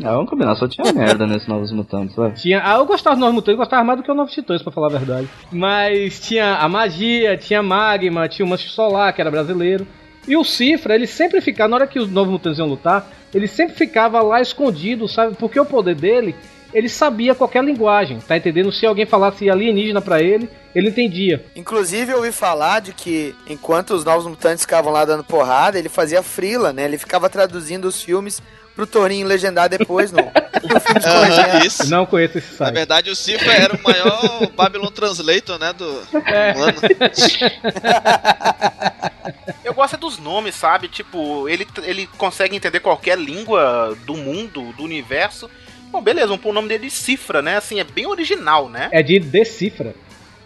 S7: Ah, vamos combinar, só tinha merda nesses Novos Mutantes, vai.
S1: Tinha, ah, eu gostava dos Novos Mutantes, eu gostava mais do que o Novos Titãs, pra falar a verdade. Mas tinha a magia, tinha Magma, tinha o Mancho Solar, que era brasileiro. E o Cifra, ele sempre ficava, na hora que os Novos Mutantes iam lutar, ele sempre ficava lá escondido, sabe? Porque o poder dele, ele sabia qualquer linguagem, tá entendendo? Se alguém falasse alienígena pra ele, ele entendia.
S6: Inclusive, eu ouvi falar de que enquanto os novos mutantes ficavam lá dando porrada, ele fazia frila, né? Ele ficava traduzindo os filmes pro Torinho legendar depois no, no filme de
S4: isso.
S1: Não conheço esse
S4: Na
S1: site.
S4: verdade, o Cifra era o maior Babylon Translator, né, do
S1: É.
S4: humano.
S3: Eu gosto é dos nomes, sabe? Tipo, ele, ele consegue entender qualquer língua do mundo, do universo. Bom, beleza, vamos pôr o nome dele de cifra, né? Assim, é bem original, né?
S1: É de decifra.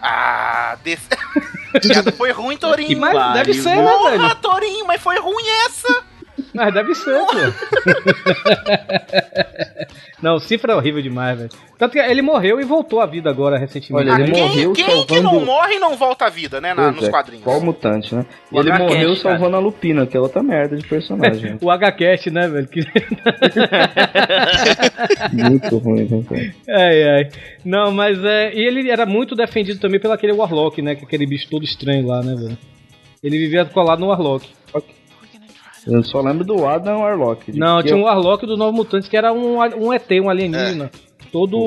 S3: Ah. Piada foi ruim, Torinho.
S1: Mas deve ser, né?
S3: Porra, Torinho, mas foi ruim essa.
S1: Mas deve ser, pô. Não, o Cifra é horrível demais, velho. Tanto que ele morreu e voltou à vida agora recentemente.
S7: Olha, ele
S3: quem,
S7: morreu
S3: quem que
S7: salvando-
S3: não morre e não volta à vida, né? na- nos
S7: é,
S3: quadrinhos.
S7: Qual mutante, né?
S5: O
S7: ele
S5: HCast,
S7: morreu
S5: cara.
S7: salvando a Lupina, que é outra merda de personagem.
S1: O HCast, né, velho? Que...
S7: Muito ruim, né, cara?
S1: ai, ai. Não, mas é. E ele era muito defendido também pelo aquele Warlock, né? Que é aquele bicho todo estranho lá, né, velho? Ele vivia colado no Warlock.
S7: Eu só lembro do Adam Warlock.
S1: Não, tinha
S7: eu
S1: um Warlock do Novo Mutantes que era um, um ET, um alienígena. Todo.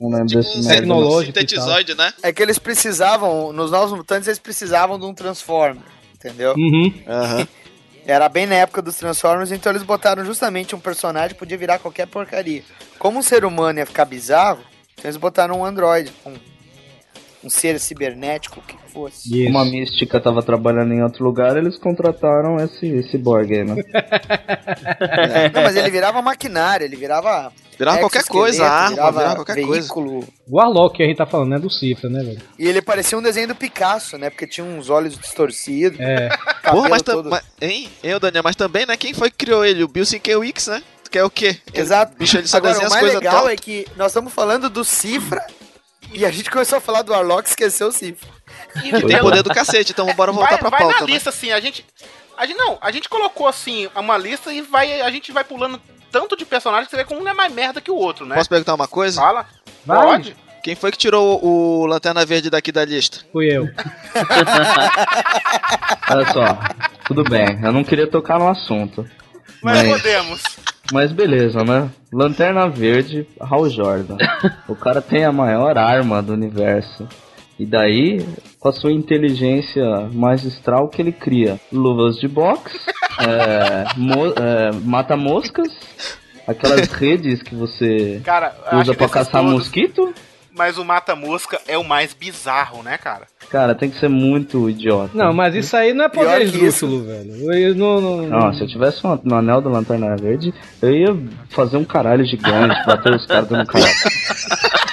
S7: Não lembro
S4: Tipo
S7: desse
S4: um
S1: tecnológico.
S4: Sintetizoide, né?
S6: É que eles precisavam, nos novos mutantes, eles precisavam de um Transformer, entendeu?
S1: Uhum.
S4: Aham.
S6: Era bem na época dos Transformers, então eles botaram justamente um personagem que podia virar qualquer porcaria. Como um ser humano ia ficar bizarro, então eles botaram um androide, um, um ser cibernético, que fosse.
S1: Isso.
S7: Uma mística tava trabalhando em outro lugar, eles contrataram esse, esse Borg aí, né?
S6: Não, mas ele virava maquinário, ele virava.
S4: Virava qualquer coisa, arma,
S6: virava
S4: virava qualquer coisa.
S6: veículo.
S1: O Warlock que a gente tá falando, né? Do Cifra, né, velho?
S6: E ele parecia um desenho do Picasso, né? Porque tinha uns olhos distorcidos,
S1: É.
S4: Porra, mas, tam-
S6: todo.
S4: mas hein, ô Daniel, mas também, né? Quem foi que criou ele? O Bill Sienkiewicz, né? Que é o quê? Aquele
S6: Exato.
S4: Bicho, ele só
S6: Agora,
S4: desenha
S6: o mais legal
S4: top.
S6: é que nós estamos falando do Cifra e a gente começou a falar do Warlock e esqueceu o Cifra.
S3: E
S4: Ele tem poder do cacete, então bora voltar
S3: vai,
S4: pra
S3: vai
S4: pauta,
S3: na
S4: né?
S3: lista, assim, a gente. A gente não, a gente colocou assim uma lista e vai, a gente vai pulando tanto de personagens que você vê como um é mais merda que o outro, né?
S4: Posso perguntar uma coisa?
S3: Fala.
S1: Vai.
S3: Pode.
S4: Quem foi que tirou o, o Lanterna Verde daqui da lista?
S1: Fui eu.
S7: Olha só, tudo bem, eu não queria tocar no assunto.
S3: Mas
S7: Mas-
S3: podemos.
S7: Mas beleza, né? Lanterna Verde, Hal Jordan. O cara tem a maior arma do universo. E daí, com a sua inteligência magistral que ele cria luvas de boxe, é, mo- é, mata moscas, aquelas redes que você
S3: Cara,
S7: usa
S3: desses
S7: caçar
S3: todos,
S7: mosquito.
S3: Mas o mata-mosca é o mais bizarro, né, cara?
S7: Cara, tem que ser muito idiota.
S1: Não, mas isso aí não é poder esdrúxulo, velho. Eu não, não,
S7: Não, se eu tivesse um, no anel do Lanterna Verde, eu ia fazer um caralho gigante, bater os caras dando caralho.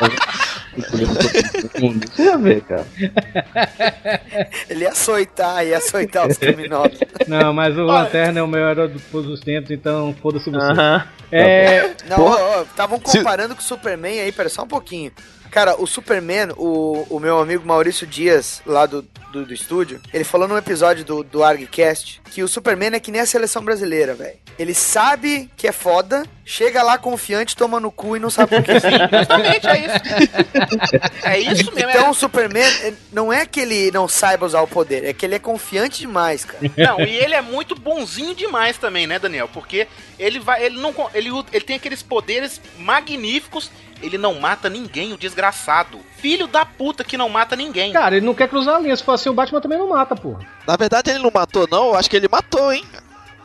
S7: Você ia ver, cara.
S6: Ele ia açoitar, ia açoitar os criminosos.
S1: Não, mas o Lanterna é o maior herói de todos os tempos, então foda-se você.
S5: Aham.
S1: É.
S6: Não, estavam comparando com o Superman aí, pera só um pouquinho. Cara, o Superman, o, o meu amigo Maurício Dias, lá do, do, do estúdio, ele falou num episódio do, do ArgCast que o Superman é que nem a seleção brasileira, velho. Ele sabe que é foda, chega lá confiante, toma no cu e não sabe por que.
S3: Justamente é isso. É isso mesmo.
S6: Então
S3: é-
S6: o Superman eh, não é que ele não saiba usar o poder, é que ele é confiante demais, cara.
S3: Não, e ele é muito bonzinho demais também, né, Daniel? Porque ele vai, ele não, ele, ele tem aqueles poderes magníficos. Ele não mata ninguém, o desgraçado. Filho da puta que não mata ninguém.
S1: Cara, ele não quer cruzar a linha. Se for assim, o Batman também não mata, porra.
S4: Na verdade, ele não matou, não. Eu acho que ele matou, hein?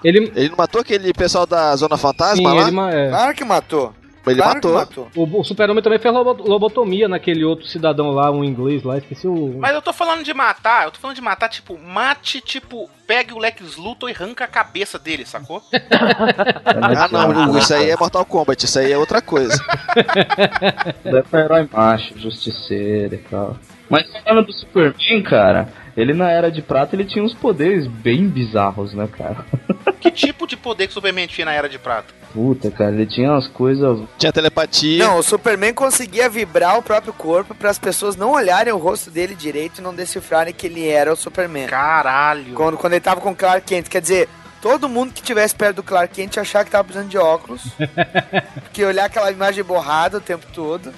S1: Ele.
S4: Ele não matou aquele pessoal da Zona Fantasma
S1: Sim,
S4: lá?
S1: ele ma- é.
S6: Claro que matou.
S4: Ele
S6: claro
S4: matou.
S6: matou.
S1: O, o Super-Homem também fez lobo- lobotomia naquele outro cidadão lá, um inglês lá, esqueci o.
S3: Mas eu tô falando de matar, eu tô falando de matar, tipo, mate, tipo, pegue o Lex Luthor e arranca a cabeça dele, sacou?
S4: Ah, não, Hugo, isso aí é Mortal Kombat, isso aí é outra coisa.
S7: Pra herói macho, justiceiro e tal. Mas falando do Superman, cara, ele na Era de Prata ele tinha uns poderes bem bizarros, né, cara?
S3: que tipo de poder que o Superman tinha na Era de Prata?
S7: Puta, cara, ele tinha umas coisas.
S4: Tinha telepatia.
S6: Não, o Superman conseguia vibrar o próprio corpo para as pessoas não olharem o rosto dele direito e não decifrarem que ele era o Superman.
S3: Caralho.
S6: Quando, quando ele tava com o Clark Kent, quer dizer, todo mundo que tivesse perto do Clark Kent achar que tava precisando de óculos, porque olhar aquela imagem borrada o tempo todo.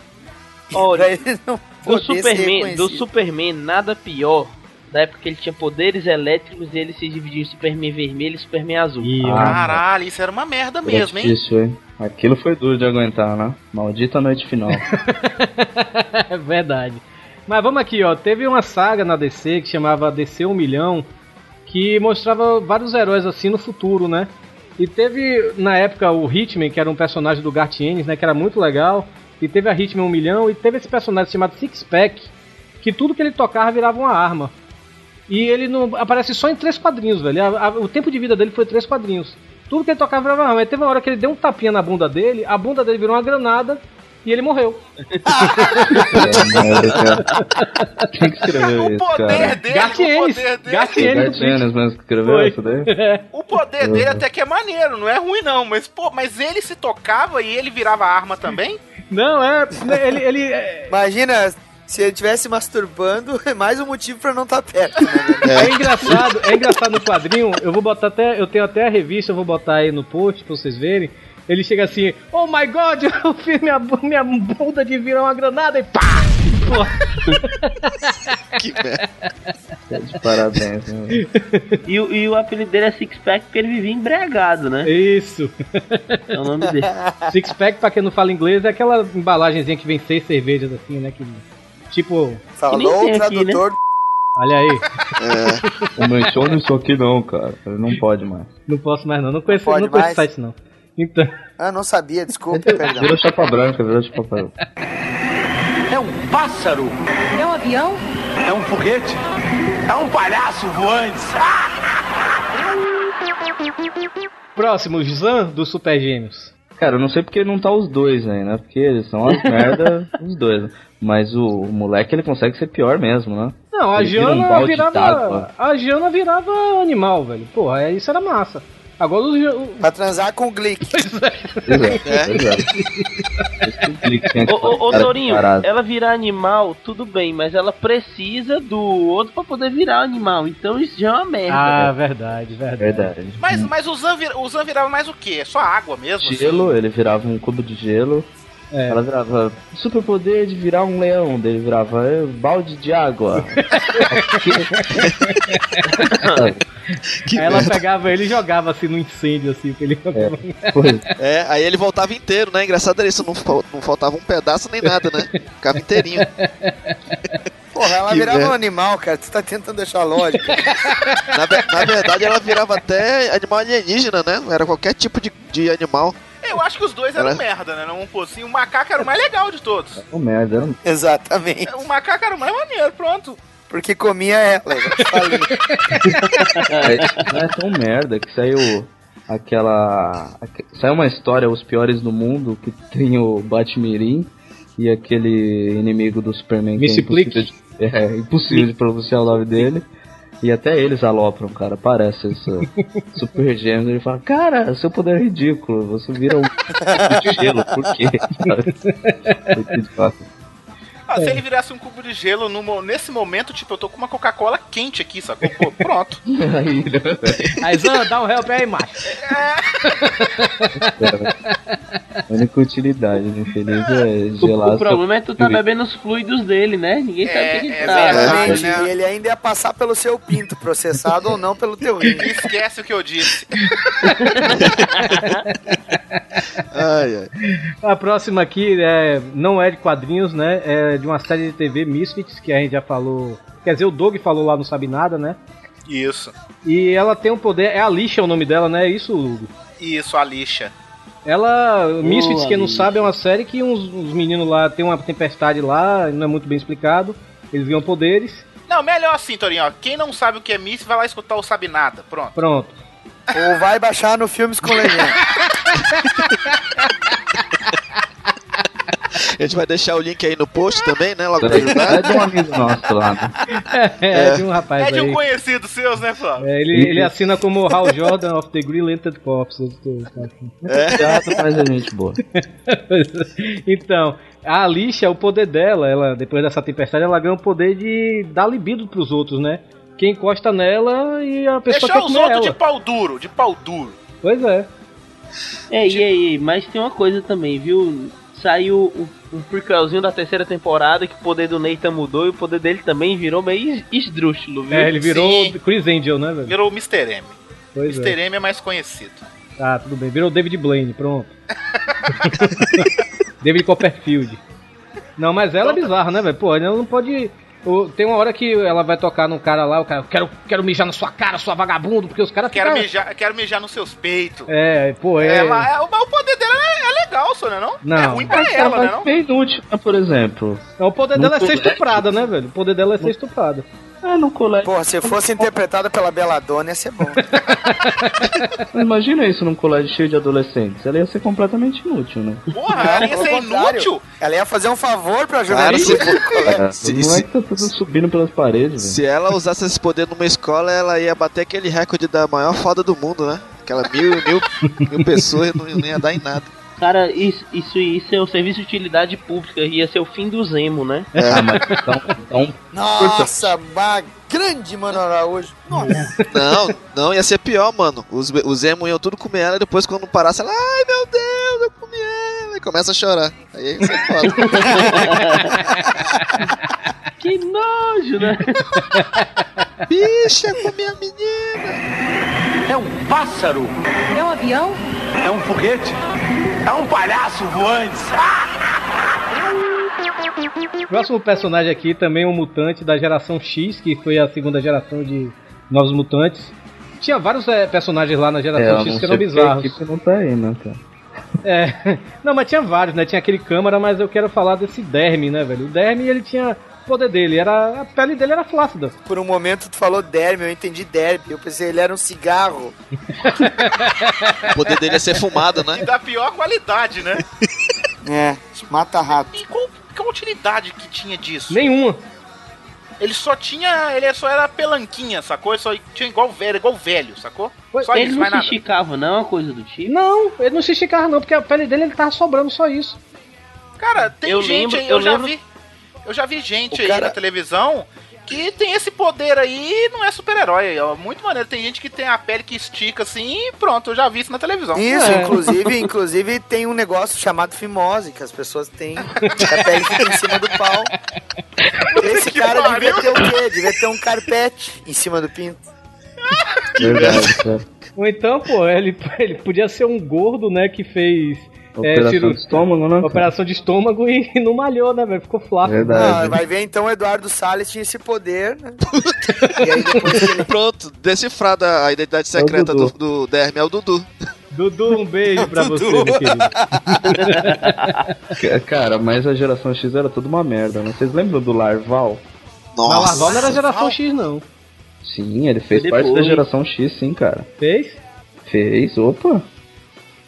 S5: Olha,
S6: ele não
S5: Do Superman, do. Superman, nada pior. Da época que ele tinha poderes elétricos e ele se dividia em Superman vermelho e Superman azul.
S1: Ih,
S7: Ah,
S3: Caralho, isso era uma merda
S7: era
S3: mesmo, hein?
S7: difícil, hein? Aquilo foi duro de aguentar, né? Maldita noite final.
S1: É verdade. Mas vamos aqui, ó. Teve uma saga na DC que chamava DC 1 milhão, que mostrava vários heróis assim no futuro, né? E teve na época o Hitman, que era um personagem do Garth Ennis, né, que era muito legal. E teve a Hitman 1 milhão e teve esse personagem chamado Six Pack, que tudo que ele tocava virava uma arma. E ele não aparece só em três quadrinhos, velho. A- a- o tempo de vida dele foi três quadrinhos. Tudo que ele tocava virava arma. Aí teve uma hora que ele deu um tapinha na bunda dele, a bunda dele virou uma granada e ele morreu.
S7: É. Quem que escreveu
S3: O
S7: isso,
S3: poder
S7: cara?
S3: dele, o poder dele.
S7: Que escreveu
S1: Foi.
S7: isso daí?
S3: O poder dele até que é maneiro, não é ruim não, mas pô, mas ele se tocava e ele virava arma também?
S1: Não, é. Ele. ele é,
S6: Imagina, se ele estivesse masturbando, é mais um motivo pra não estar perto, né? velho?
S1: é engraçado, é engraçado no quadrinho. Eu vou botar até. Eu tenho até a revista, eu vou botar aí no post pra vocês verem. Ele chega assim, oh my god, eu fiz minha, minha bunda de virar uma granada e pá! Pô,
S4: Que merda.
S7: Tá de parabéns, né?
S5: E, o- e o apelido dele é Six Pack porque ele vivia embriagado, né?
S1: Isso.
S5: É o nome dele.
S1: Six pack, pra quem não fala inglês, é aquela embalagenzinha que vem seis cervejas assim, né? Que, tipo,
S6: Falou o
S5: tem aqui, né?
S6: tradutor
S1: olha aí,
S4: É,
S7: Não menciona isso aqui não, cara. Ele não pode mais.
S1: não posso mais não. Não conheço,
S6: Pode
S1: não conheço
S6: mais?
S1: site não. Então,
S6: Ah, não sabia, desculpa, perdão.
S7: Virou chapa branca, virou chapa branca.
S9: É um pássaro.
S10: É um avião?
S9: É um foguete. É um palhaço voante.
S1: Próximo, Zan do Super Gêmeos.
S7: Cara, eu não sei porque não tá os dois aí, né? Porque eles são as merda, os dois. Mas o, o moleque ele consegue ser pior mesmo, né?
S1: Não, a
S7: Ele vira um
S1: Jana virava. A Jana virava animal, velho. Porra, é- isso era massa. Agora os. o-
S6: Pra transar com o Glick.
S7: Pois é,
S5: Ô, ô, Torinho, ela virar animal, tudo bem, mas ela precisa do outro pra poder virar animal. Então isso já é uma merda.
S1: Ah,
S5: velho.
S1: verdade, verdade.
S7: Verdade.
S3: Mas, mas o, Zan vir- o Zan virava mais o quê? É só água mesmo? assim?
S7: Gelo, ele virava um cubo de gelo.
S1: É.
S7: Ela virava superpoder de virar um leão. Daí ele virava "É, balde de água.
S1: Aí ela pegava ele e jogava assim no incêndio, assim, que ele jogava.
S7: Pois.
S4: É, aí ele voltava inteiro, né? Engraçado era isso, não, não faltava um pedaço nem nada, né? Ficava inteirinho.
S6: Porra, ela
S4: Que
S6: virava
S4: merda.
S6: um animal, cara. Você tá tentando deixar lógico.
S4: Na, na verdade, ela virava até animal alienígena, né? Era qualquer tipo de, de animal.
S3: Eu acho que os dois eram
S4: Ela-
S3: merda, né? Não, pô, assim, o macaco era o mais legal de todos.
S7: Oh, merda. era
S6: Exatamente.
S3: O macaco era o mais maneiro, pronto.
S6: Porque comia ela. falei.
S7: É, não é tão merda que saiu aquela. aque- Saiu uma história, Os Piores do Mundo, que tem o Batmirim e aquele inimigo do Superman que é
S1: Missy
S7: impossível, de, é, impossível de pronunciar o nome dele. E até eles alopram, cara. Parece isso. Super gêmeos. Ele fala, cara, seu poder é ridículo. Você vira um gelo. Por quê? Muito
S3: Ah, Se ele virasse um cubo de gelo no nesse momento, tipo, eu tô com uma Coca-Cola quente aqui, sacou? Pô, pronto.
S7: Aí, né?
S1: Aí, Zan, dá um help aí, macho.
S7: A única utilidade do infeliz é
S5: O,
S7: gelar
S5: o problema é que tu tá bebendo os fluidos dele, né? Ninguém sabe o que, que
S3: é
S5: tá.
S3: verdade. Né?
S6: E ele ainda ia passar pelo seu pinto, processado ou não pelo teu rim.
S3: Esquece o que eu disse.
S4: Ai, ai.
S1: A próxima aqui é, não é de quadrinhos, né? É de uma série de TV Misfits, que a gente já falou. Quer dizer, o Doug falou lá, não sabe nada, né?
S3: Isso.
S1: E ela tem um poder. É a Lixa o nome dela, né? É isso, Hugo?
S3: Isso, a lixa.
S1: Ela. Misfits, quem não sabe, é uma série que uns, uns meninos lá tem uma tempestade lá, não é muito bem explicado. Eles ganham poderes.
S3: Não, melhor assim, Torinho, ó. Quem não sabe o que é Miss, vai lá escutar o Sabe Nada. Pronto.
S1: Pronto.
S6: Ou vai baixar no Filmes com Legenda.
S4: A gente vai deixar o link aí no post também, né? Logo pra
S7: É
S4: ajudar.
S7: de um amigo nosso lá, né?
S1: É, é de um rapaz
S3: É de um
S1: aí.
S3: conhecido seus, né, Flávio?
S1: É, ele, ele assina como Hal Jordan of the Green Lantern Corps.
S7: Teatro, mas é gente boa.
S1: então, a Alicia, o poder dela, ela depois dessa tempestade, ela ganha o poder de dar libido pros outros, né? Quem encosta nela e a pessoa
S3: Deixar
S1: quer
S3: os
S1: comer
S3: outros
S1: ela.
S3: de pau duro, de pau duro.
S1: Pois é.
S5: Ei, ei, ei, mas tem uma coisa também, viu? Saiu um, um prequelzinho da terceira temporada que o poder do Nathan mudou e o poder dele também virou meio es- esdrúxulo, viu?
S1: É, ele virou
S3: Sim.
S1: o Chris Angel, né, velho?
S3: Virou o Mr. M.
S1: Pois
S3: Mr.
S1: é.
S3: M é mais conhecido.
S1: Tá, tudo bem. Virou o David Blaine, pronto. David Copperfield. Não, mas ela é bizarra, né, velho? Pô, ela não pode. O- Tem uma hora que ela vai tocar num cara lá, o cara, quero, quero mijar na sua cara, sua vagabundo, porque os caras
S3: Quero
S1: ficam.
S3: mijar, quero mijar nos seus peitos.
S1: É, pô, é.
S3: Ela, é, mas o poder dela é, é legal, Sônia, não?
S1: Não.
S3: É ruim pra
S7: Mas
S3: ela, né, não?
S7: ser inútil, né, por exemplo.
S1: É, O poder dela é ser estuprada, né, velho? O poder dela é ser estuprada.
S7: É, no colégio.
S6: Porra, se fosse interpretada pela Belladonna ia ser bom.
S7: Imagina isso num colégio cheio de adolescentes. Ela ia ser completamente inútil, né?
S3: Porra, ela ia ser inútil.
S6: Ela ia fazer um favor pra
S4: Claro,
S6: juventude.
S4: se,
S7: É,
S4: se,
S7: o moleque
S4: se,
S7: tá tudo subindo pelas paredes, velho.
S4: se ela usasse esse poder numa escola, ela ia bater aquele recorde da maior foda do mundo, né? Aquela mil, mil, mil pessoas não, não ia dar em nada.
S5: Cara, isso, isso, isso é um serviço de utilidade pública, ia ser o fim do Zemo, né?
S7: Ah, mas então, então
S6: Nossa, uma grande Mano Araújo. Nossa.
S4: Não, não, ia ser pior, mano. Os, os emo iam tudo comer ela e depois quando parasse ela, ai meu Deus, eu comi ela. E começa a chorar. Aí você foda.
S5: Que nojo, né?
S4: Bicha, comi a menina.
S9: É um pássaro.
S10: É um avião?
S9: É um foguete. É um palhaço voante.
S1: Próximo personagem aqui também é um mutante da geração X, que foi a segunda geração de Novos Mutantes. Tinha vários eh, personagens lá na
S7: é,
S1: geração
S7: eu
S1: X
S7: não
S1: que eram bizarros.
S7: equipe não tá aí, né, cara?
S1: É. Não, mas tinha vários, né? Tinha aquele câmara, mas eu quero falar desse Derme, né, velho? O Derme, ele tinha. O poder dele, era. A pele dele era flácida.
S6: Por um momento tu falou derme, eu entendi derme. Eu pensei ele era um cigarro.
S4: O poder dele é ser fumado,
S3: E
S4: né?
S3: da pior qualidade, né?
S6: É, mata rato.
S3: E qual, qual a utilidade que tinha disso?
S1: Nenhuma.
S3: Ele só tinha. Ele só era pelanquinha, sacou? Ele só tinha igual velho, igual velho, sacou? Só
S5: Ele
S3: isso,
S5: não
S3: mais
S5: se
S3: nada.
S5: esticava, não, uma coisa do tipo.
S1: Não, ele não se esticava, não, porque a pele dele ele tava sobrando só isso.
S3: Cara, tem
S5: Eu
S3: gente
S5: lembro-
S3: aí, eu,
S5: eu
S3: já
S5: lembro-
S3: vi. Eu já vi gente
S6: O
S3: aí
S6: cara-
S3: na televisão que tem esse poder aí e não é super-herói. É muito maneiro. Tem gente que tem a pele que estica assim e pronto, eu já vi isso na televisão.
S6: Isso,
S1: É.
S6: inclusive, inclusive tem um negócio chamado fimose, que as pessoas têm, que a pele fica em cima do pau. Esse
S3: Que
S6: cara devia
S3: pariu.
S6: ter o quê? Devia ter um carpete em cima do pinto.
S7: Verdade, cara.
S1: Ou então, pô, ele, ele podia ser um gordo, né, que fez
S7: Operação
S1: ciru-
S7: de estômago, né?
S1: operação de estômago e não malhou, né, velho? Ficou flácido.
S7: Verdade.
S6: Ah, vai ver então o Eduardo Salles tinha esse poder, né? E aí depois ele
S4: Pronto, decifrada a identidade secreta do,
S7: Dudu.
S4: do Derme é o Dudu.
S1: Dudu, um beijo pra você, meu querido.
S7: Ca- Cara, mas a geração X era tudo uma merda, né? Vocês lembram do Larval?
S1: Mas Larval
S4: Nossa.
S1: não era geração X, não.
S7: Sim, ele fez
S5: Foi
S7: parte da geração X, sim, cara.
S1: Fez?
S7: Fez, opa.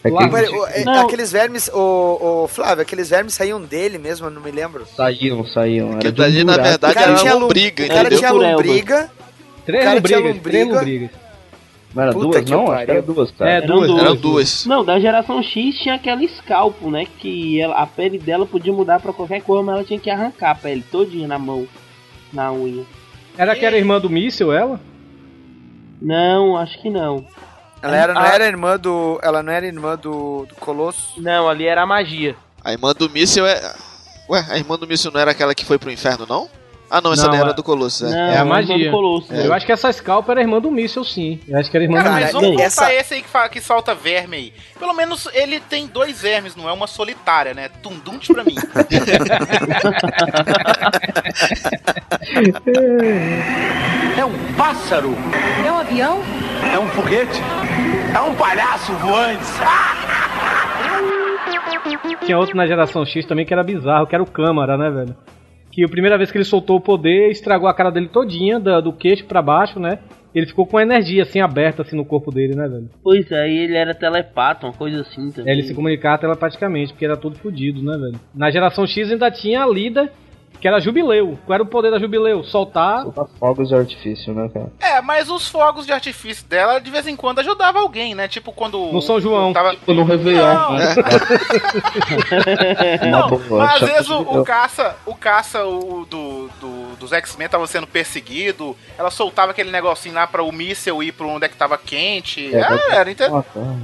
S7: É
S6: o- é, aqueles vermes, o, o Flávio, aqueles vermes saíam dele mesmo, eu não me lembro.
S7: saíam, saíam. Era de um
S4: dali, na verdade,
S6: O cara
S4: era
S6: tinha
S4: uma
S6: lom-
S4: lombriga,
S6: O cara
S4: entendeu?
S6: tinha lombriga,
S1: Três lombrigas, três
S6: lombriga.
S1: lombrigas.
S7: Não era
S6: Puta
S7: duas, não? Acho que era duas, cara.
S1: É,
S5: Eram
S1: duas.
S5: duas.
S4: Eram duas.
S5: Não, da geração X tinha aquela escalpo, né? Que ela- a pele dela podia mudar pra qualquer cor, mas ela tinha que arrancar a pele todinha na mão, na unha.
S1: Era que era irmã do míssil, ela?
S5: Não, acho que não.
S6: Ela era, não era irmã do. Ela não era irmã do, do Colosso.
S5: Não, ali era a magia.
S4: A irmã do míssil é. Ué, a irmã do míssil não era aquela que foi pro inferno, não? Ah, não, essa
S1: Não,
S4: daí era
S1: é-
S4: do Colosso, é.
S5: Não,
S1: É a
S5: irmã
S1: magia.
S5: do Colosso.
S1: Eu acho que essa Scalp era irmã do míssil, sim. Eu acho que era irmã
S3: Cara,
S1: do
S6: Cara,
S3: mas
S1: míssil.
S3: vamos contar
S6: essa-
S3: esse aí que, fa- que solta verme aí. Pelo menos ele tem dois vermes, não é uma solitária, né? Tundunte pra mim.
S9: É um pássaro,
S10: É um avião?
S9: é um foguete, é um palhaço voante.
S1: Tinha outro na geração X também que era bizarro, que era o Câmara, né, velho? Que a primeira vez que ele soltou o poder, estragou a cara dele todinha, da- do queixo pra baixo, né? Ele ficou com energia assim aberta assim no corpo dele, né, velho?
S5: Pois é, e ele era telepata, uma coisa assim também.
S1: Ele se comunicava telepaticamente, porque era todo fudido, né, velho? Na geração X ainda tinha a Lida, que era Jubileu. Qual era o poder da Jubileu? Soltar.
S7: Soltar fogos de artifício, né, cara?
S3: É, mas os fogos de artifício dela de vez em quando ajudava alguém, né? Tipo quando.
S1: No São João.
S3: Tava...
S7: Tipo no Réveillon,
S3: Não.
S7: né?
S3: Não,
S7: boa.
S3: mas às vezes o, o caça, o caça o, do, do- dos X-Men tava sendo perseguido, ela soltava aquele negocinho lá pra o míssel ir pra onde é que tava quente.
S7: É,
S3: É,
S7: vai-
S3: era,
S7: Ah, tá.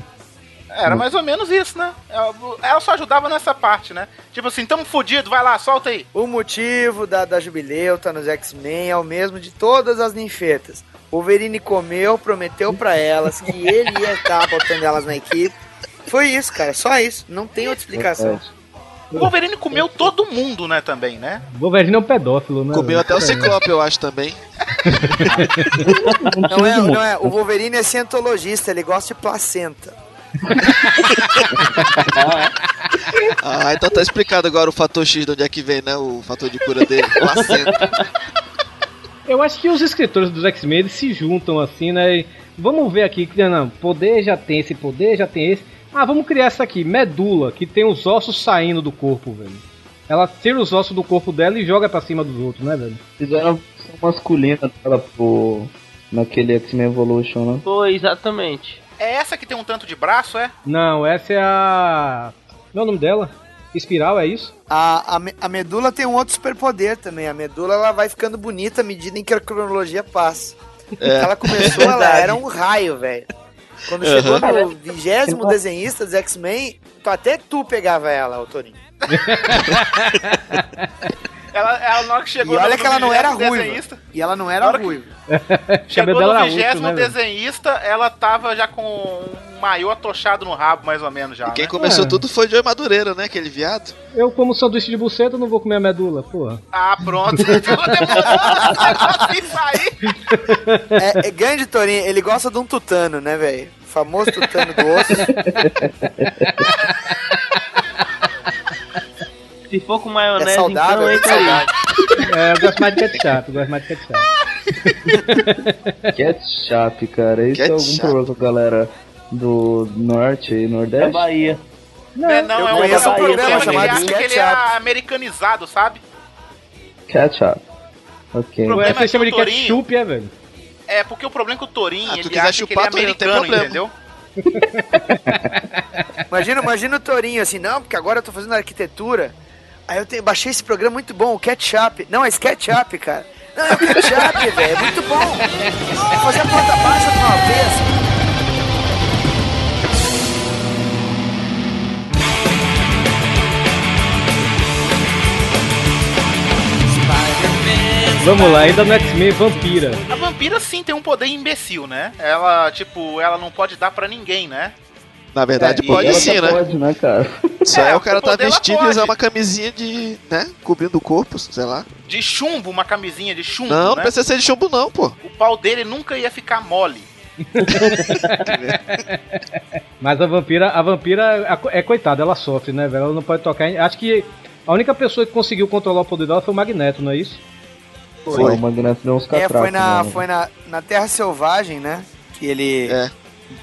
S3: Era mais ou menos isso, né? Ela, ela só ajudava nessa parte, né? Tipo assim, tamo fudido, vai lá, solta aí.
S6: O motivo da, da Jubileu tá nos X-Men é o mesmo de todas as ninfetas. O Wolverine comeu, prometeu pra elas que ele ia estar botando elas na equipe. Foi isso, cara, só isso. Não tem outra explicação.
S3: O Wolverine comeu todo mundo, né, também, né?
S1: Wolverine é um pedófilo, né?
S4: Comeu até o Ciclope, eu acho também.
S6: Não é, não é. O Wolverine é cientologista, ele gosta de placenta.
S4: Ah, então tá explicado agora o fator X de onde é que vem, né? O fator de cura dele. Placenta.
S1: Eu acho que os escritores dos X-Men eles se juntam assim, né? E vamos ver aqui, que não, poder já tem esse poder, já tem esse. Ah, vamos criar essa aqui, medula, que tem os ossos saindo do corpo, velho. Ela tira os ossos do corpo dela e joga pra cima dos outros, né, velho?
S7: Fizeram a versão masculina dela pro. naquele X-Men Evolution, né?
S5: Foi, exatamente.
S3: É essa que tem um tanto de braço, é?
S1: Não, essa é a. Não é o nome dela? Espiral, é isso?
S6: A, a, a medula tem um outro superpoder também. A medula ela vai ficando bonita à medida em que a cronologia passa. Ela começou, ela era um raio, velho. Quando chegou no vigésimo desenhista dos X-Men, até tu pegava ela, ô Torinho.
S3: Ela, ela na hora que
S6: E
S3: chegou
S6: olha
S3: no
S6: que ela não era ruiva.
S3: desenhista,
S6: E ela não
S3: Na
S6: era
S3: hora que- Chegou no vigésimo
S1: né,
S3: desenhista, ela tava já com um maiô atochado no rabo, mais ou menos já.
S4: Quem
S3: né?
S4: começou
S1: É.
S4: tudo foi o Joey Madureira, né? Aquele viado.
S1: Eu, como sanduíche de buceta, não vou comer a medula, porra.
S3: Ah, pronto.
S6: É, é grande Torinho, ele gosta de um tutano, né, velho? Famoso tutano do osso.
S5: Se for com
S6: É
S5: maionese,
S6: saudável,
S5: então
S6: é saudável.
S1: É, eu gosto mais de ketchup, eu gosto mais de ketchup.
S7: Ketchup, cara. Isso é algum
S4: Ketchup.
S7: problema com a galera do norte e
S5: Da
S7: nordeste?
S5: Bahia.
S3: Não, é, não,
S6: eu
S3: é um, é um programa
S6: programa
S3: que ele acha que ele é
S6: Ketchup.
S3: americanizado, sabe?
S7: Ketchup. Ok.
S3: Problema
S1: Ué,
S3: é
S1: você
S3: que
S1: chama
S3: o
S1: de
S3: Torinho-
S1: ketchup, é, velho?
S3: É, porque o problema é que o Torinho,
S4: Ah,
S3: ele
S4: quiser
S3: acha que
S4: chupar,
S3: ele é
S4: Torinho, não tem
S3: americano,
S4: problema.
S3: entendeu?
S6: Imagina, imagina o Torinho assim, não, porque agora eu tô fazendo arquitetura. Aí eu tenho, baixei esse programa muito bom, o Ketchup. Não, é SketchUp, cara. Não, é o Ketchup, velho, é muito bom. Vou fazer a planta baixa de uma vez.
S1: Vamos lá, ainda no X-Men Vampira.
S3: A vampira sim tem um poder imbecil, né? Ela, tipo, ela não pode dar pra ninguém, né?
S4: Na verdade,
S3: É,
S4: pode sim,
S7: só
S4: né?
S7: pode, né, cara?
S4: Só
S3: É,
S4: é o cara tá vestido e usar uma camisinha de, né, cobrindo o corpo, sei lá.
S3: De chumbo, uma camisinha de chumbo,
S4: Não, não
S3: né?
S4: precisa ser de chumbo não, pô.
S3: O pau dele nunca ia ficar mole.
S1: Mas a vampira, a vampira é coitada, ela sofre, né, velho? Ela não pode tocar em... Acho que a única pessoa que conseguiu controlar o poder dela foi o Magneto, não é isso?
S7: Foi. O Magneto deu uns
S6: É,
S7: catracos.
S6: foi, na,
S7: né?
S6: foi na, na Terra Selvagem, né? Que ele
S4: É.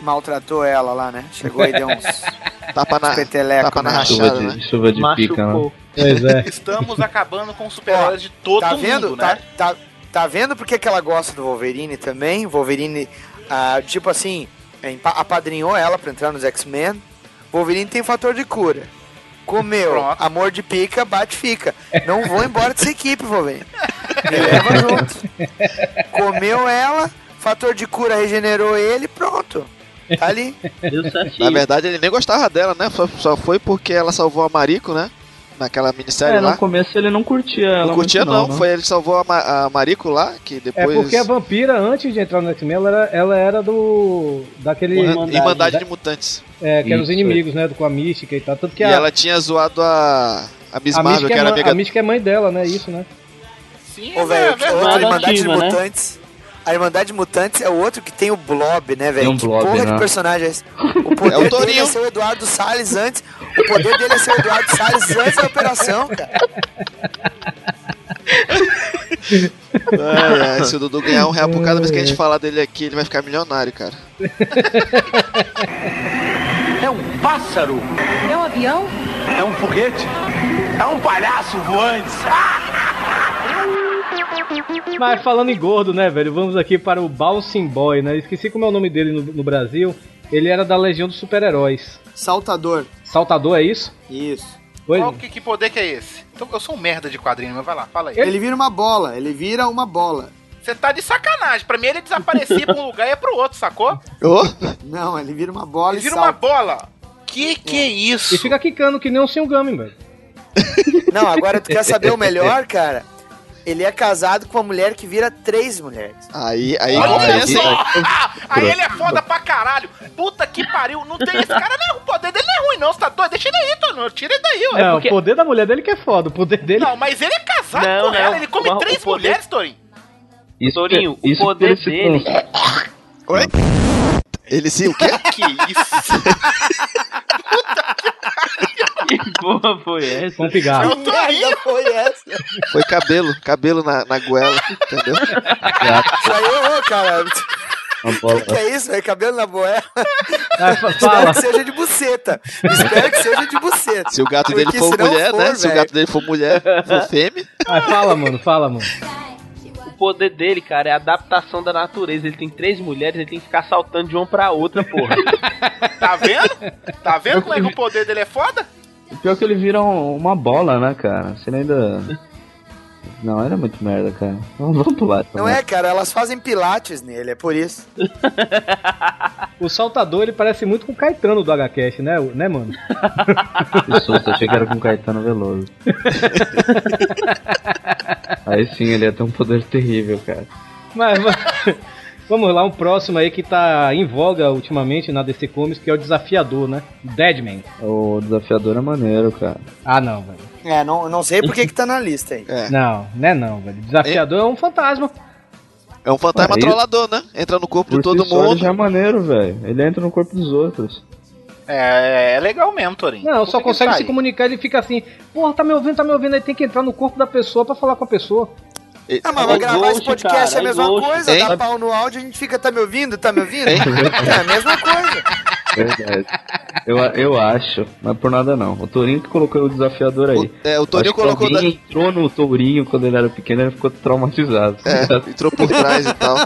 S6: maltratou ela lá, né? Chegou e deu uns
S4: Tapa na,
S6: peteleco
S4: tapa na
S6: na
S7: Chuva
S4: rachada,
S7: de,
S4: né?
S7: chuva de pica, né?
S5: Machucou.
S1: Pois é.
S3: Estamos acabando com os super-heróis de todo
S6: tá
S3: mundo,
S6: vendo?
S3: né?
S6: Tá, tá, tá vendo porque que ela gosta do Wolverine também? O Wolverine, ah, tipo assim, é, apadrinhou ela pra entrar nos X-Men. Wolverine tem fator de cura. Comeu,
S3: Pronto.
S6: amor de pica, bate fica. Não vou embora dessa equipe, Wolverine. Me leva junto. Comeu ela, fator de cura regenerou ele, pronto. Tá ali.
S4: Na verdade, ele nem gostava dela, né? Só, só foi porque ela salvou a Marico, né? Naquela minissérie
S7: É, no
S4: lá.
S7: começo ele não curtia ela.
S4: Não curtia
S7: muito,
S4: não,
S7: né?
S4: foi ele que salvou a, Ma- a Marico lá, que
S1: É
S4: depois...
S1: porque a vampira, antes de entrar no X-Men, ela era, ela era do. daquele.
S4: Irmandade, Irmandade de Mutantes.
S1: É, que eram os
S7: Isso,
S1: inimigos, né? Com a Mística e tal. Tanto que
S4: E
S1: a,
S4: ela tinha zoado a, a Miss
S1: a,
S4: Marvel, que
S1: é
S4: era
S1: mãe,
S4: amiga...
S1: a Mística é mãe dela, né? Isso, né?
S3: Sim, é
S6: velho, Irmandade de
S5: ativa, né?
S6: Mutantes. A Irmandade de Mutantes é o outro que tem o Blob, né, velho?
S7: Um
S6: que
S7: Blob,
S6: porra
S7: né?
S6: de personagem é esse? O poder
S4: É o
S6: dele é ser o Eduardo Salles antes. O poder dele é ser o Eduardo Salles antes da operação, cara.
S4: Ai, ai, se o Dudu ganhar um real por cada vez que a gente falar dele aqui, ele vai ficar milionário, cara.
S9: É um pássaro,
S11: É um avião?
S9: é um foguete, é um palhaço voante.
S1: Mas falando em gordo, né, velho? Vamos aqui para o Bouncing Boy, né? Esqueci como é o nome dele no, no Brasil. Ele era da Legião dos Super-Heróis.
S6: Saltador.
S1: Saltador, é isso?
S6: Isso.
S1: Oi?
S3: Qual que, que poder que é esse? Então, eu sou um merda de quadrinho, mas vai lá, fala aí.
S6: Ele vira uma bola, ele vira uma bola.
S3: Você tá de sacanagem. Pra mim, ele desaparecia pra um lugar e ia pro outro, sacou?
S4: Ô,
S6: Não, ele vira uma bola
S3: Ele
S6: e
S3: vira uma
S6: salta.
S3: bola. Que que é isso?
S1: E fica quicando que nem um Singami, velho.
S6: Não, agora tu quer saber o melhor, cara? Ele é casado com uma mulher que vira três mulheres.
S4: aí, aí
S3: Olha
S4: hein?
S3: Aí ele é foda pra caralho. Puta que pariu. Não tem esse cara, não. O poder dele não é ruim, não. Você tá doido? Deixa ele aí, Tono. Tira ele daí, ó.
S1: É,
S5: porque-
S1: o poder da mulher dele que é foda. O poder dele.
S3: Não, mas ele é casado
S5: Não,
S3: com
S5: não.
S3: ela. Ele come
S5: Mas o
S3: três
S5: poder-
S3: mulheres, Torinho.
S7: Isso,
S5: Torinho,
S7: isso
S5: o poder
S7: porque
S5: dele.
S4: Oi? Ele sim, o quê?
S3: Que isso?
S5: Que porra foi essa?
S1: Com pigarro.
S3: Eu tô rindo.
S6: foi essa?
S4: Foi cabelo, cabelo na, na goela, entendeu?
S6: Isso aí, ô, cara. O que é isso, velho? Cabelo na boela.
S1: Ah,
S6: Espero que seja de buceta. Espero que seja de buceta.
S4: Se o gato dele
S6: Porque
S4: for
S6: se não
S4: mulher,
S6: for,
S4: né? Se o gato dele for mulher, for fêmea.
S1: Ah, fala, mano. Fala, mano.
S5: O poder dele, cara, é a adaptação da natureza. Ele tem três mulheres, ele tem que ficar saltando de uma pra outra, porra.
S3: Tá vendo? Tá vendo como é que o poder dele é foda?
S7: O pior é que ele vira um- uma bola, né, cara? Você ainda. Não, era muito merda, cara. Vamos, vamos pular.
S6: Não
S7: merda.
S6: é, cara, elas fazem pilates nele, é por isso.
S1: O saltador, ele parece muito com o Caetano do HCast, né, o- né mano?
S7: Que susto, achei que era com Caetano Veloso. Aí sim, ele ia ter um poder terrível, cara.
S1: Mas va- vamos lá, um próximo aí que tá em voga ultimamente na DC Comics, que é o desafiador, né? Deadman.
S7: O desafiador é maneiro, cara.
S1: Ah, não, velho.
S6: É, não, não sei por que que tá na lista aí.
S4: É.
S1: Não, né não, velho. Desafiador é um fantasma.
S4: É um fantasma
S7: Aí-
S4: trollador, né? Entra no corpo
S7: Por
S4: de todo
S7: si só, ele
S4: mundo.
S7: já é maneiro, velho. Ele entra no corpo dos outros.
S3: É, é legal mesmo, Torinho.
S1: Não,
S3: Por
S1: só consegue se comunicar, ele fica assim, porra, tá me ouvindo, tá me ouvindo, aí tem que entrar no corpo da pessoa pra falar com a pessoa.
S6: Ah, mas
S5: É
S6: vai gravar esse podcast
S5: cara,
S6: é a mesma
S5: é ghost.
S6: coisa.
S4: Hein?
S6: Dá pau no áudio, a gente fica, tá me ouvindo? Tá me ouvindo?
S4: Hein?
S6: É a mesma coisa.
S7: Verdade. eu, eu acho, não é por nada não. O Tourinho que colocou o desafiador aí.
S4: O, é, o
S7: que
S4: colocou da,
S7: alguém entrou no Tourinho quando ele era pequeno ele ficou traumatizado.
S4: É, entrou por trás e tal.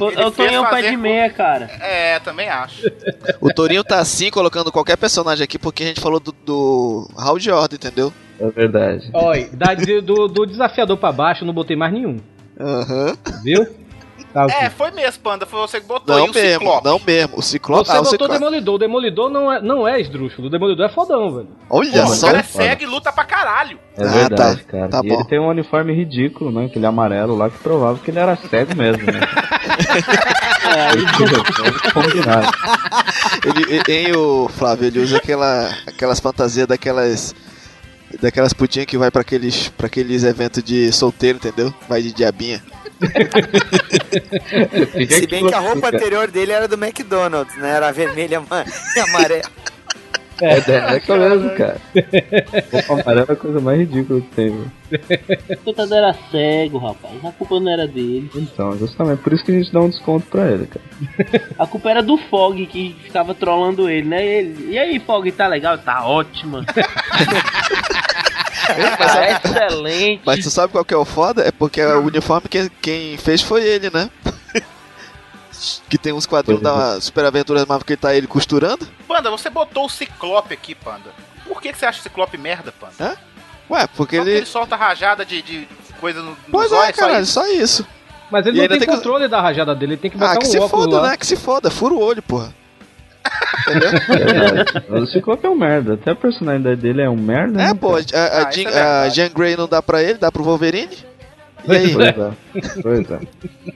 S5: Eu
S3: Ele
S5: tô em um pé de meia, cara.
S3: É, também acho.
S4: O Torinho tá assim, colocando qualquer personagem aqui, porque a gente falou do, do Hall de Ordem, entendeu?
S7: É verdade.
S1: Olha, da- do, do desafiador pra baixo eu não botei mais nenhum,
S4: Aham.
S1: viu? Tá, ok.
S3: É, foi mesmo, Panda. Foi você que botou.
S4: Não
S3: e o
S4: mesmo,
S3: Ciclope?
S4: não mesmo. O Ciclope.
S1: Você
S4: ah, o
S1: botou o
S4: Ciclope.
S1: Demolidor, o Demolidor não é, não é esdrúxulo, o Demolidor é fodão, velho.
S4: Olha
S3: Pô, o
S4: só.
S3: cara é cego e luta pra caralho.
S7: É
S4: Ah,
S7: verdade,
S4: tá.
S7: cara.
S4: Tá
S7: e
S4: bom.
S7: ele tem um uniforme ridículo, né? Aquele amarelo lá que provava que ele era cego mesmo, né? É.
S4: Ele, ele- hein, o Flávio, ele usa aquela, aquelas fantasias daquelas. Daquelas putinhas que vai pra aqueles, pra aqueles eventos de solteiro, entendeu? Vai de diabinha.
S6: Se bem que a roupa anterior dele era do McDonald's, né? Era vermelha e amarela.
S7: É, é, é que mesmo, cara. Roupa amarela é a coisa mais ridícula que tem, velho.
S5: O coitado era cego, rapaz. A culpa não era dele.
S7: Então, justamente por isso que a gente dá um desconto pra ele, cara.
S5: A culpa era do Fog que ficava trollando ele, né? Ele, e aí, Fog, tá legal? Tá ótima. tá excelente.
S4: Mas tu sabe qual que é o foda? É porque o uniforme quem, quem fez foi ele, né? Que tem uns quadrinhos
S7: é.
S4: da Super Aventuras Marvel que tá ele costurando.
S3: Panda, você botou o Ciclope aqui, Panda. Por que, que você acha o Ciclope merda, Panda?
S4: Ué, porque
S3: Só que
S4: ele.
S3: ele solta rajada de, de coisa no,
S4: Pois é,
S3: só
S4: cara,
S3: isso?
S4: só isso.
S1: Mas ele
S4: E
S1: não tem,
S4: tem que-
S1: controle da rajada dele, ele tem que botar
S4: Ah, que
S1: um
S4: se
S1: óculos
S4: foda,
S1: lá.
S4: né? Que se foda, fura o olho, porra.
S7: Mas o Ciclope é um merda. Até a personalidade dele é um merda.
S4: É,
S7: né,
S4: pô, a, a,
S3: Ah,
S4: Jean,
S3: é
S4: a Jean Grey não dá pra ele, dá pro Wolverine. E?
S7: Pois é. Pois é.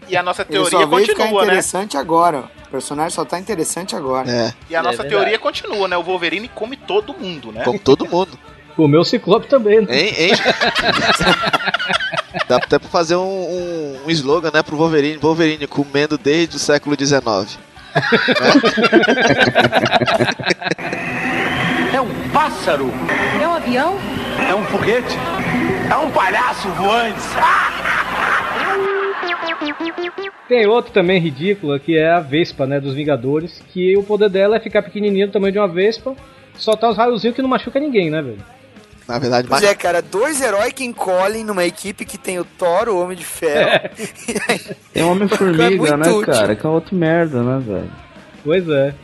S3: E a nossa
S6: Ele
S3: teoria
S6: só veio ficar
S3: continua, né?
S6: interessante agora. O personagem só tá interessante agora.
S4: É,
S3: E a
S5: É
S3: nossa
S5: verdade.
S3: teoria continua, né? O Wolverine come todo mundo, né?
S4: como todo mundo.
S1: O meu Ciclope também, né?
S4: Hein, hein? Dá até pra fazer um, um, um slogan, né, pro Wolverine. Wolverine comendo desde o século XIX.
S9: É um pássaro,
S12: É um avião?
S9: é um foguete, é um palhaço voante.
S1: Tem outro também ridículo, que é a Vespa, né, dos Vingadores, que o poder dela é ficar pequenininho do tamanho de uma Vespa, soltar os raiozinhos que não machuca ninguém, né, velho?
S4: Na verdade, mas...
S6: é, cara, dois heróis que encolhem numa equipe que tem o Thor, o Homem de Ferro.
S7: Tem um
S6: É
S7: Homem-Formiga,
S6: muito
S7: né,
S6: útil.
S7: cara? Que é outro merda, né, velho?
S1: Pois é.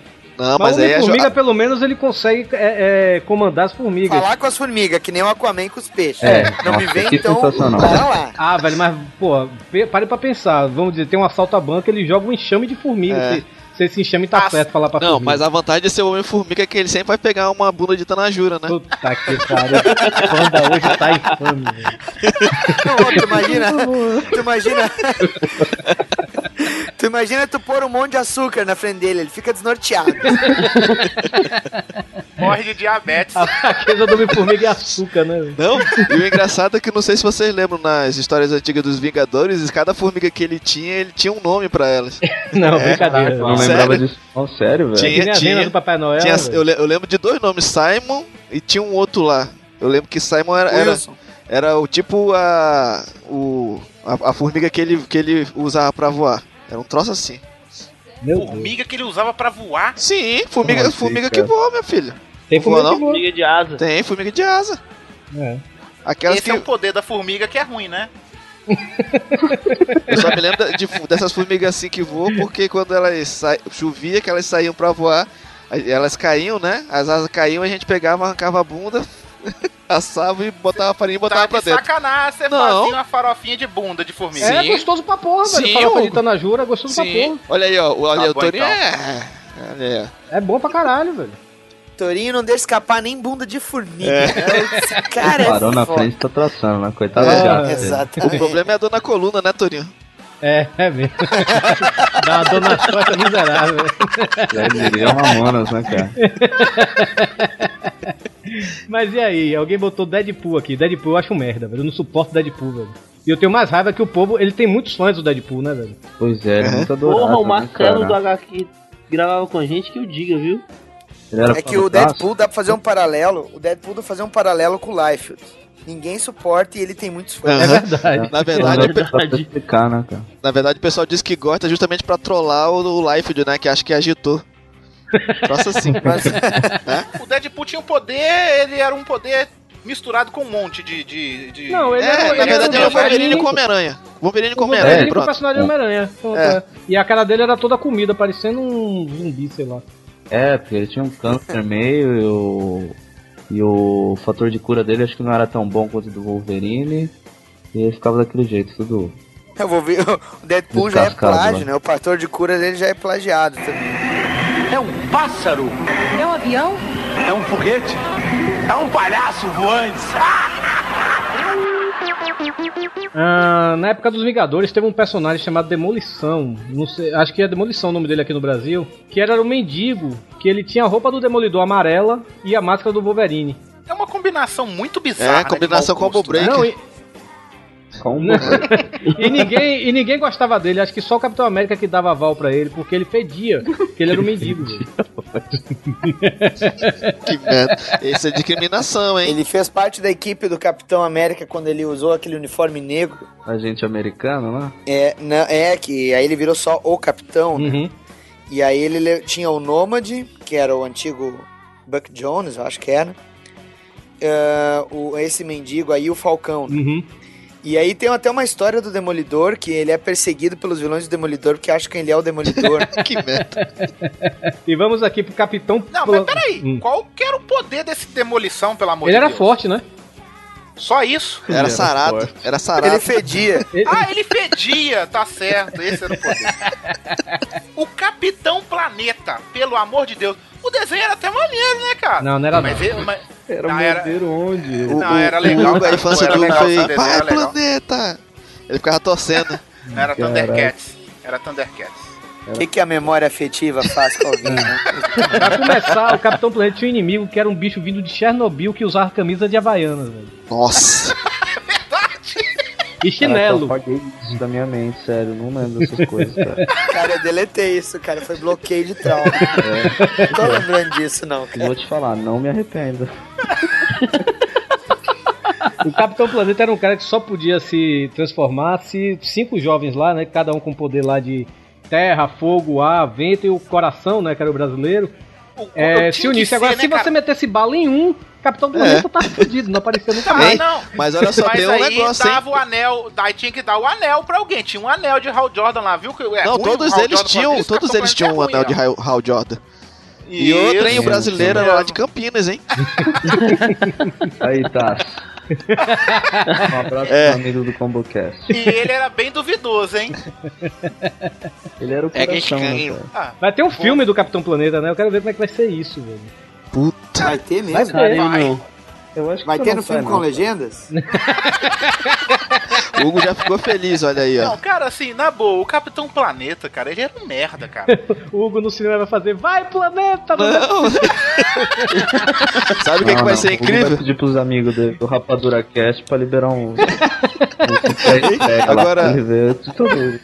S4: Não,
S1: Mas,
S4: mas aí.
S1: Homem-Formiga,
S4: jo-
S1: pelo menos, ele consegue é, é, comandar as formigas.
S6: Falar com as formigas, que nem o Aquaman com os peixes.
S7: É,
S6: Não me vem então. Bora lá.
S1: Ah, velho, mas, pô, pare pra pensar. Vamos dizer, tem um assalto à banca, ele joga um enxame de formiga.
S4: É.
S1: Se, se esse enxame tá
S3: Ah,
S1: certo falar pra
S4: Não,
S1: formiga.
S4: mas a vantagem de ser o Homem-Formiga é que ele sempre vai pegar uma bunda de Tanajura, né?
S1: Puta que pariu. Panda hoje tá infame, velho.
S6: Não, tu imagina. tu imagina. tu imagina tu pôr um monte de açúcar na frente dele, ele fica desnorteado.
S3: Morre de diabetes.
S1: A fraqueza do Homem-Formiga é açúcar, né?
S4: Não? E o engraçado é que não sei se vocês lembram nas histórias antigas dos Vingadores, cada formiga que ele tinha, ele tinha um nome pra elas.
S1: Não,
S4: É,
S1: brincadeira.
S7: Eu não
S4: Sério?
S7: lembrava disso. Oh, sério, velho?
S4: Tinha-
S1: Que nem a venda do Papai Noel.
S4: Tinha- eu, eu lembro de dois nomes, Simon e tinha um outro lá. Eu lembro que Simon era, era, era o tipo a, o, a, a formiga que ele, que ele usava pra voar. Era um troço assim.
S1: Meu Deus.
S3: Formiga que ele usava pra voar.
S4: Sim, formiga,
S7: assim,
S4: formiga que voa, minha filha.
S1: Tem
S4: Voa,
S1: formiga
S4: não?
S5: Formiga de asa.
S4: Tem, formiga de asa.
S1: É.
S4: Aquelas
S3: Esse
S4: que
S3: é o poder da formiga que é ruim, né?
S4: eu só me lembro de, dessas formigas assim que voam, porque quando elas sa... chovia, que elas saíam pra voar, elas caíam, né? As asas caíam, a gente pegava, arrancava a bunda, assava e botava a farinha e botava
S3: Tá
S4: pra
S3: de
S4: dentro.
S3: sacanagem, você
S4: Não.
S3: fazia uma farofinha de bunda de formiga.
S1: É
S4: Sim.
S1: gostoso pra porra, velho.
S4: Sim,
S1: Farofa de Tanajura é gostoso pra
S4: Sim.
S1: porra.
S4: Olha aí, ó. Olha
S3: Tá
S4: o Torinho
S3: então.
S4: é. Olha aí, ó.
S1: É bom pra caralho, velho.
S6: Torinho não deixa escapar nem bunda de formiga.
S4: É.
S6: Esse cara
S7: Parou
S6: é
S7: na
S6: foda.
S7: frente tá traçando, né? Coitado
S4: É,
S7: dele.
S4: O problema é a dor na coluna, né, Torinho?
S1: É, é mesmo. Dá uma dor nas costas miserável.
S7: Já diria Mamonas, né, cara?
S1: Mas e aí? Alguém botou Deadpool aqui. Deadpool eu acho um merda, velho. Eu não suporto Deadpool, velho. E eu tenho mais raiva que o povo, ele tem muitos fãs do Deadpool, né, velho?
S7: Pois é, ele é muito adorado.
S5: Porra, o
S7: né,
S5: Marcelo do HQ que gravava com a gente que eu diga, viu?
S7: Ele era
S6: É que o. Deadpool dá pra fazer um paralelo. O Deadpool dá pra fazer um paralelo com o Liefeld. Ninguém suporta e ele tem muitos fãs.
S1: É verdade.
S4: Na verdade,
S7: pra explicar, né, cara?
S4: na verdade, o pessoal diz que gosta justamente pra trollar o, o Liefeld, né? Que acha que agitou. Troço assim.
S6: Mas,
S3: O Deadpool tinha um poder, ele era um poder misturado com um monte de. de, de-
S1: Não, ele
S4: É,
S1: era,
S4: na
S1: ele
S4: verdade,
S1: era
S4: é o Wolverine
S1: com
S4: com Homem-Aranha. Wolverine com
S1: o
S4: Homem-Aranha,
S1: Wolverine com o personagem do Homem-Aranha.
S4: É.
S1: é. E a cara dele era toda comida, parecendo um zumbi, sei lá.
S7: É, porque ele tinha um câncer meio e o, e o fator de cura dele acho que não era tão bom quanto o do Wolverine. E ele ficava daquele jeito, tudo.
S6: eu vou ver. O Deadpool já é plágio,
S7: né?
S6: né? O fator de cura dele já é plagiado também.
S9: É um pássaro,
S13: É um avião?
S9: é um foguete, é um palhaço voante.
S1: Ah, na época dos Vingadores teve um personagem chamado Demolição. Não sei, acho que é Demolição o nome dele aqui no Brasil. Que era um mendigo, que ele tinha a roupa do Demolidor amarela e a máscara do Wolverine.
S3: É uma combinação muito bizarra.
S4: É,
S3: né, de
S4: combinação
S3: mau
S4: combo
S3: gosto, né?
S4: break.
S1: Não, e,
S7: Como?
S1: e ninguém, e ninguém gostava dele. Acho que só o Capitão América que dava aval pra ele, porque ele fedia. Porque ele era um mendigo.
S4: Que merda. Esse é discriminação, hein?
S6: Ele fez parte da equipe do Capitão América quando ele usou aquele uniforme negro.
S7: Agente americano, né?
S6: É, não, é que aí ele virou só o Capitão, né?
S1: Uhum.
S6: E aí ele le- tinha o Nômade, que era o antigo Buck Jones, eu acho que era. É, o, esse mendigo aí, o Falcão. né?
S1: Uhum.
S6: E aí tem até uma história do Demolidor, que ele é perseguido pelos vilões do Demolidor, porque acham que ele é o Demolidor.
S4: Que merda.
S1: E vamos aqui pro Capitão.
S3: Não, mas peraí,
S1: Hum.
S3: qual que era o poder desse demolição, pelo amor
S1: Ele
S3: de
S1: era
S3: Deus?
S1: forte, né?
S3: Só isso?
S4: Era sarado. Era
S6: ele
S4: sarado.
S6: fedia.
S1: Ele-
S3: Ah, ele fedia, tá certo, esse era o poder. O Capitão Planeta, pelo amor de Deus. O desenho era até maneiro, né, cara?
S1: Não, não era
S3: mas,
S1: não.
S3: ele- mas-
S7: Era
S3: Não, era-
S7: onde?
S4: O,
S3: Não,
S4: o-
S3: era
S4: o
S3: legal, cara.
S4: a infância
S3: Era
S4: do foi.
S3: era legal."
S4: planeta! Ele ficava torcendo.
S3: era
S7: Caraca.
S3: Thundercats. Era Thundercats.
S6: O que, que a memória afetiva faz com alguém, né?
S1: Pra começar, o Capitão Planeta tinha um inimigo que era um bicho vindo de Chernobyl que usava camisa de Havaianas, velho.
S4: Nossa.
S1: E chinelo.
S7: Caraca, eu apaguei isso da minha mente, sério. Não lembro dessas coisas, cara.
S6: Cara, eu deletei isso, cara. Foi bloqueio de trauma.
S7: É,
S6: Não tô lembrando disso, não, cara.
S7: vou te falar, não me arrependo.
S1: O Capitão Planeta era um cara que só podia se transformar se cinco jovens lá, né? Cada um com poder lá de terra, fogo, ar, vento e o coração, né? Que era o brasileiro.
S3: O-
S1: É, se unisse.
S3: ser,
S1: Agora,
S3: né,
S1: se
S3: cara?
S1: você metesse bala em um, Capitão Planeta tá fudido, não aparecia nunca
S3: Ah,
S1: mais.
S3: não.
S4: Mas olha só,
S3: Mas
S4: tem um
S3: aí
S4: negócio, hein?
S3: dava o anel, daí tinha que dar o anel pra alguém. Tinha um anel de Hal Jordan lá, viu? É
S4: Não,
S3: ruim,
S4: todos eles
S3: Jordan
S4: tinham,
S3: isso,
S4: todos eles tinham um
S3: é
S4: anel de Hal Hal Jordan. E outro, hein? O brasileiro era lá de Campinas, hein?
S7: Aí, tá. Um abraço
S4: É.
S7: pro amigo do ComboCast.
S3: E ele era bem duvidoso, hein?
S7: Ele era o
S4: É
S7: coração, né,
S4: estranho.
S7: cara?
S3: Ah,
S1: Vai ter um filme do Capitão Planeta, né? Eu quero ver como é que vai ser isso, velho.
S4: Puta.
S6: Vai ter
S1: Vai
S6: mesmo?
S1: ter.
S3: vai.
S7: Eu acho que
S6: Vai ter no filme com
S7: não.
S6: legendas?
S4: O Hugo já ficou feliz, olha aí, ó.
S3: Não, cara, assim, na boa, o Capitão Planeta, cara, ele era um merda, cara.
S1: O Hugo no cinema vai fazer Vai, planeta!
S4: Não. Sabe o que, que
S7: Não,
S4: vai
S7: não,
S4: ser
S7: Hugo
S4: incrível?
S7: Vai pedir pros amigos dele, do Rapadura Cast pra liberar um.
S4: Agora-.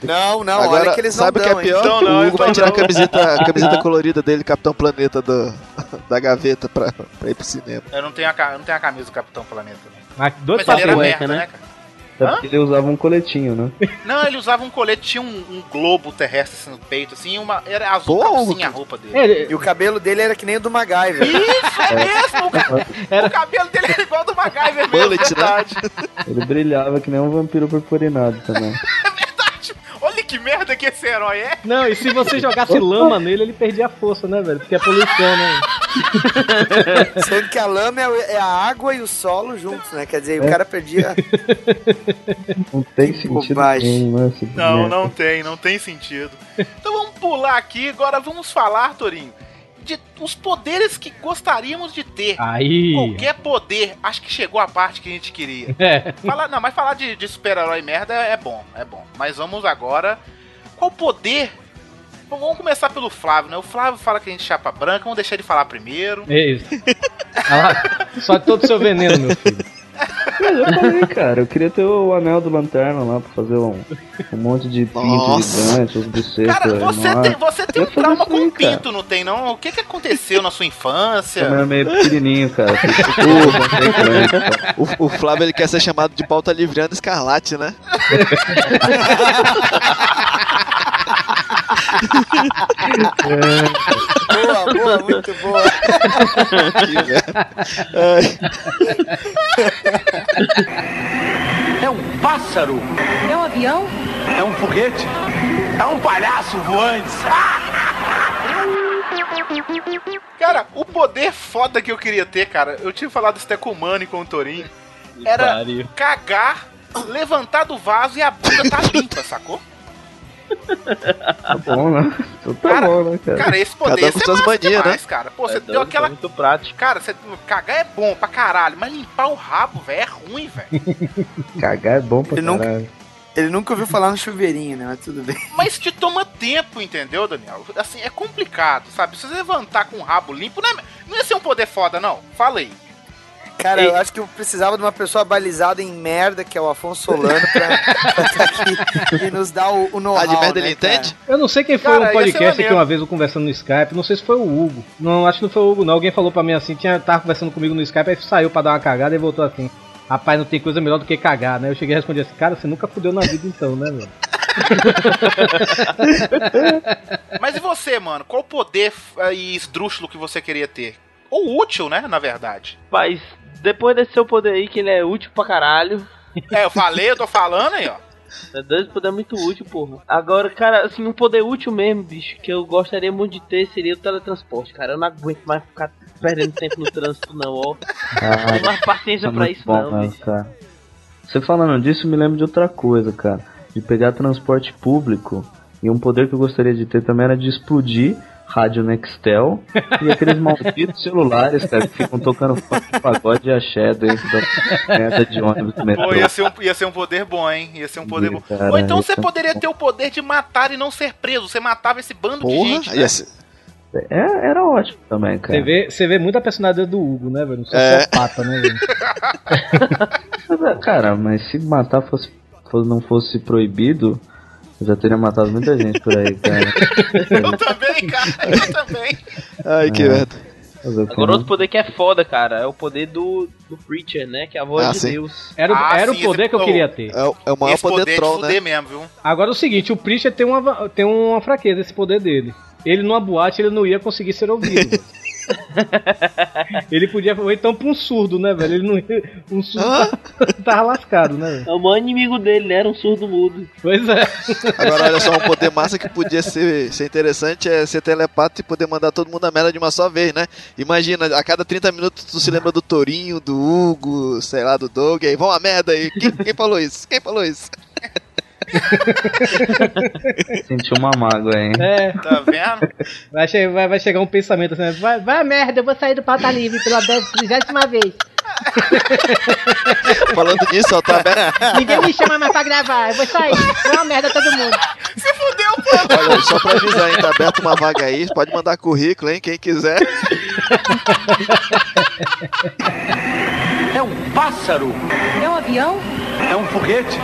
S6: Não, não, olha
S4: Agora,
S6: que eles não
S4: sabe o que é pior?
S3: Então não,
S4: o Hugo vai
S3: então
S4: tirar a camiseta, a camiseta colorida dele, Capitão Planeta, do, da gaveta, pra, pra ir pro cinema.
S3: Eu não tenho a, eu não tenho a camisa do Capitão Planeta. não.
S1: Ah, Dois
S3: Mas ele era merda,
S5: né?
S3: né, cara?
S7: É porque ele usava um coletinho, né?
S3: Não, ele usava um colete, tinha um, um globo terrestre assim, no peito, assim, uma, era azul
S4: Pô,
S3: calcinha a roupa dele.
S1: É, ele-
S6: E o cabelo dele era que nem o do MacGyver.
S3: Isso mesmo! O, ca- o cabelo dele era igual ao do MacGyver mesmo,
S4: Bullet, né?
S3: verdade.
S7: Ele brilhava que nem um vampiro purpurinado também.
S3: Que merda que esse herói é.
S1: Não, e se você jogasse lama nele, ele perdia a força, né, velho? Porque é poluição, né?
S6: Sendo que a lama é é a água e o solo juntos, né? Quer dizer, o cara perdia.
S7: Não tem
S6: Que
S7: sentido nenhum, né?
S3: Não, não tem, não tem sentido. Então vamos pular aqui, agora vamos falar, Torinho, de os poderes que gostaríamos de ter.
S1: Aí.
S3: Qualquer poder, acho que chegou a parte que a gente queria.
S1: É.
S3: Falar, não, mas falar de, de super-herói merda é bom, é bom. Mas vamos agora. Qual poder? Bom, Vamos começar pelo Flávio, né? O Flávio fala que a gente é chapa branca, vamos deixar ele falar primeiro.
S1: É isso. Só todo o seu veneno, meu filho.
S7: Eu já falei, cara, eu queria ter o anel do lanterna lá pra fazer um, um monte de pinto gigante, os bucetos.
S3: Cara, você tem, você tem
S7: Eu
S3: um trauma
S7: isso
S3: com
S7: aí,
S3: um
S7: cara.
S3: pinto, não tem não? O que que aconteceu na sua infância?
S7: Eu era meio pequenininho, cara. Tipo,
S4: O, o Flávio ele quer ser chamado de pauta livreando escarlate, né?
S6: Boa, boa, muito boa.
S9: É um pássaro?
S14: É um avião?
S9: É um foguete? É um palhaço voante?
S3: Cara, o poder foda que eu queria ter, cara, eu tinha falado isso até com o Mano e com o Torinho, era cagar, levantar do vaso e a bunda tá limpa, sacou?
S7: Tá bom, né? Então tá
S3: Cara,
S7: bom, né, cara?
S3: Cara, esse
S4: Cada
S3: poder
S4: um
S3: ia
S4: com
S3: ser
S4: suas
S3: massa
S4: manias,
S3: demais, cara. Pô, você
S5: É
S3: deu
S5: doido,
S3: aquela...
S5: é muito prático.
S3: Cara, você... cagar é bom pra caralho, mas limpar o rabo, velho, é ruim, velho.
S7: Cagar é bom pra
S6: Ele nunca-
S7: caralho.
S6: Ele nunca ouviu falar no chuveirinho, né? Mas tudo bem.
S3: Mas te toma tempo, entendeu, Daniel? Assim, é complicado, sabe? Se você levantar com o rabo limpo, não, é... não ia ser um poder foda, não. Falei.
S6: Cara,
S5: Ei.
S6: eu acho que eu precisava de uma pessoa balizada em merda, que é o Afonso Solano, pra, pra tá aqui e nos dar o, o know-how.
S4: ah, de merda
S6: né,
S4: ele
S6: cara?
S4: entende?
S1: Eu não sei quem foi
S3: Cara, ser
S1: podcast que uma vez eu conversando no Skype, não sei se foi o Hugo. Não, acho que não foi o Hugo, não. Alguém falou pra mim assim, tinha, tava conversando comigo no Skype, aí saiu pra dar uma cagada e voltou assim. Rapaz, não tem coisa melhor do que cagar, né? Eu cheguei a responder assim, cara, você nunca fudeu na vida então, né, velho?
S3: Mas e você, mano? Qual poder eh, esdrúxulo que você queria ter? Ou útil, né, na verdade.
S5: Mas depois desse seu poder aí, que ele é útil pra caralho.
S3: É, eu falei, eu tô falando aí, ó.
S5: É dois poder muito útil, porra. Agora, cara, assim, um poder útil mesmo, bicho, que eu gostaria muito de ter seria o teletransporte, cara. Eu não aguento mais ficar perdendo tempo no trânsito, não, ó. Não
S7: Ah,
S5: tenho mais paciência
S7: tá
S5: pra isso,
S7: bom,
S5: não,
S7: né,
S5: bicho.
S7: cara. Você falando disso, me lembro de outra coisa, cara. De pegar transporte público. E um poder que eu gostaria de ter também era de explodir rádio Nextel e aqueles malditos celulares, cara, que ficam tocando funk, pagode e axé dentro da merda de ônibus do metrô.
S3: Pô, ia ser, um, ia ser um poder bom, hein? Ia ser um poder bom.
S7: Cara,
S3: Ou então você
S7: ser
S3: poderia
S7: bom.
S3: ter o poder de matar e não ser preso. Você matava esse bando de
S4: Porra,
S3: gente. né?
S4: ia ser-
S7: É, era ótimo também, cara.
S1: Você vê, você vê muito a personalidade do Hugo, né, velho? Um
S4: É.
S1: sociopata, né, velho?
S7: Mas, é, Cara, mas se matar fosse- não fosse proibido, eu já teria matado muita gente por aí, cara.
S3: Eu também, cara. Eu também.
S4: Ai, que
S7: É.
S4: merda.
S5: Agora
S7: né?
S5: outro poder que é foda, cara, é o poder do, do Preacher, né? Que é a voz
S4: Ah,
S5: de
S4: sim.
S5: Deus.
S1: Era, o-
S3: Ah,
S1: era
S3: sim,
S1: o poder que eu
S3: oh.
S1: queria ter.
S4: É, o- é o maior
S3: Esse
S4: poder,
S3: poder de
S4: troll,
S3: fuder
S4: né?
S3: mesmo, viu?
S1: Agora é o seguinte, o Preacher tem uma, tem uma fraqueza, esse poder dele. Ele numa boate ele não ia conseguir ser ouvido. ele podia. Ou então pra um surdo, né, velho? Ele não. Um surdo
S4: Hã?
S1: tava lascado, né, velho?
S5: É o maior inimigo dele, né? Era um surdo mudo.
S1: Pois é.
S4: Agora, olha só, um poder massa que podia ser, ser interessante é ser telepata e poder mandar todo mundo a merda de uma só vez, né? Imagina, a cada 30 minutos tu se lembra do Torinho, do Hugo, sei lá, do Doug, aí vão a merda aí. Quem, quem falou isso? Quem falou isso?
S7: Senti uma mágoa, hein?
S1: É,
S3: Tá vendo?
S1: vai, che- vai, vai chegar um pensamento assim, vai, vai a merda, eu vou sair do pauta livre pela vigésima vez.
S4: Falando nisso, ó, tá aberto.
S14: Ninguém me chama mais pra gravar. Eu vou sair. Foi uma merda todo mundo.
S3: Se fudeu, pô.
S4: Olha, só pra avisar, hein, tá aberto uma vaga aí, pode mandar currículo, hein, quem quiser.
S9: É um pássaro?
S14: É um avião?
S9: É um foguete?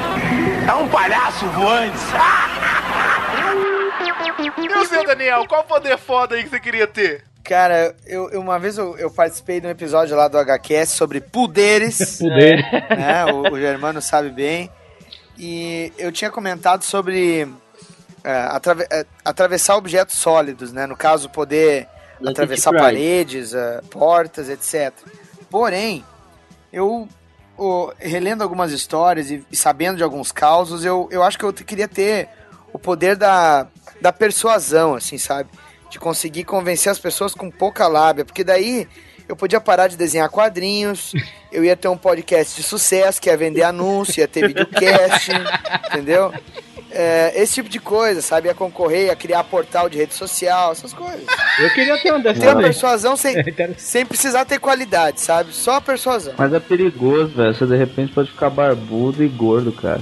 S9: É um palhaço voante?
S3: E você, Daniel? Qual poder foda aí que você queria ter?
S6: Cara, eu, eu- uma vez eu, eu participei de um episódio lá do HQS sobre poderes.
S1: Poder.
S6: né? O, o Germano sabe bem. E eu tinha comentado sobre é, atrave- é, atravessar objetos sólidos, né? No caso, poder
S5: Like
S6: atravessar paredes, é, portas, etc. Porém, eu relendo algumas histórias e, e sabendo de alguns causos, eu, eu acho que eu queria ter o poder da, da persuasão, assim, sabe? De conseguir convencer as pessoas com pouca lábia, porque daí eu podia parar de desenhar quadrinhos, eu ia ter um podcast de sucesso, que ia vender anúncio, ia ter videocast, entendeu? É, esse tipo de coisa, sabe? Ia concorrer, ia criar portal de rede social, essas coisas.
S1: Eu queria ter uma dessa
S6: Ter a persuasão sem,
S1: É
S6: sem precisar ter qualidade, sabe? Só a persuasão.
S7: Mas é perigoso, velho. Você de repente pode ficar barbudo e gordo, cara.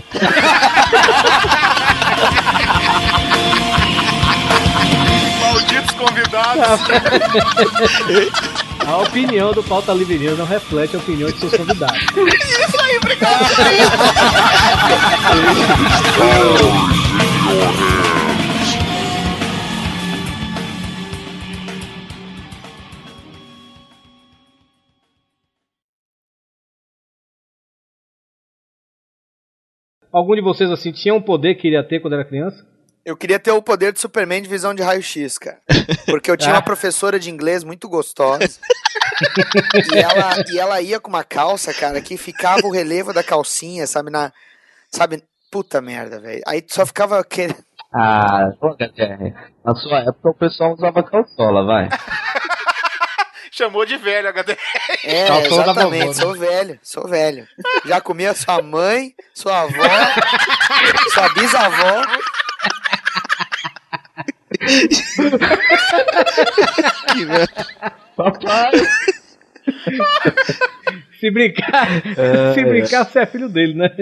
S3: Convidados.
S1: A opinião do pauta livre News não reflete a opinião de seus convidados.
S3: Isso aí,
S1: Algum de vocês, assim, tinha um poder que queria ter quando era criança?
S6: Eu queria ter o poder de Superman de visão de raio-x, cara. Porque eu tinha uma professora de inglês muito gostosa. e, ela, e ela ia com uma calça, cara, que ficava o relevo da calcinha, sabe? Na, sabe? Puta merda, velho. Aí só ficava querendo.
S7: Ah, pô, HDR. Na sua época o pessoal usava calçola, vai.
S3: Chamou de velho, HD.
S6: É,
S1: Calçola
S6: exatamente.
S1: vovó, né?
S6: Sou velho, sou velho. Já comia sua mãe, sua avó, sua bisavó.
S4: Que merda.
S7: Papai!
S1: Se brincar,
S7: É.
S1: se brincar, você é filho dele, né?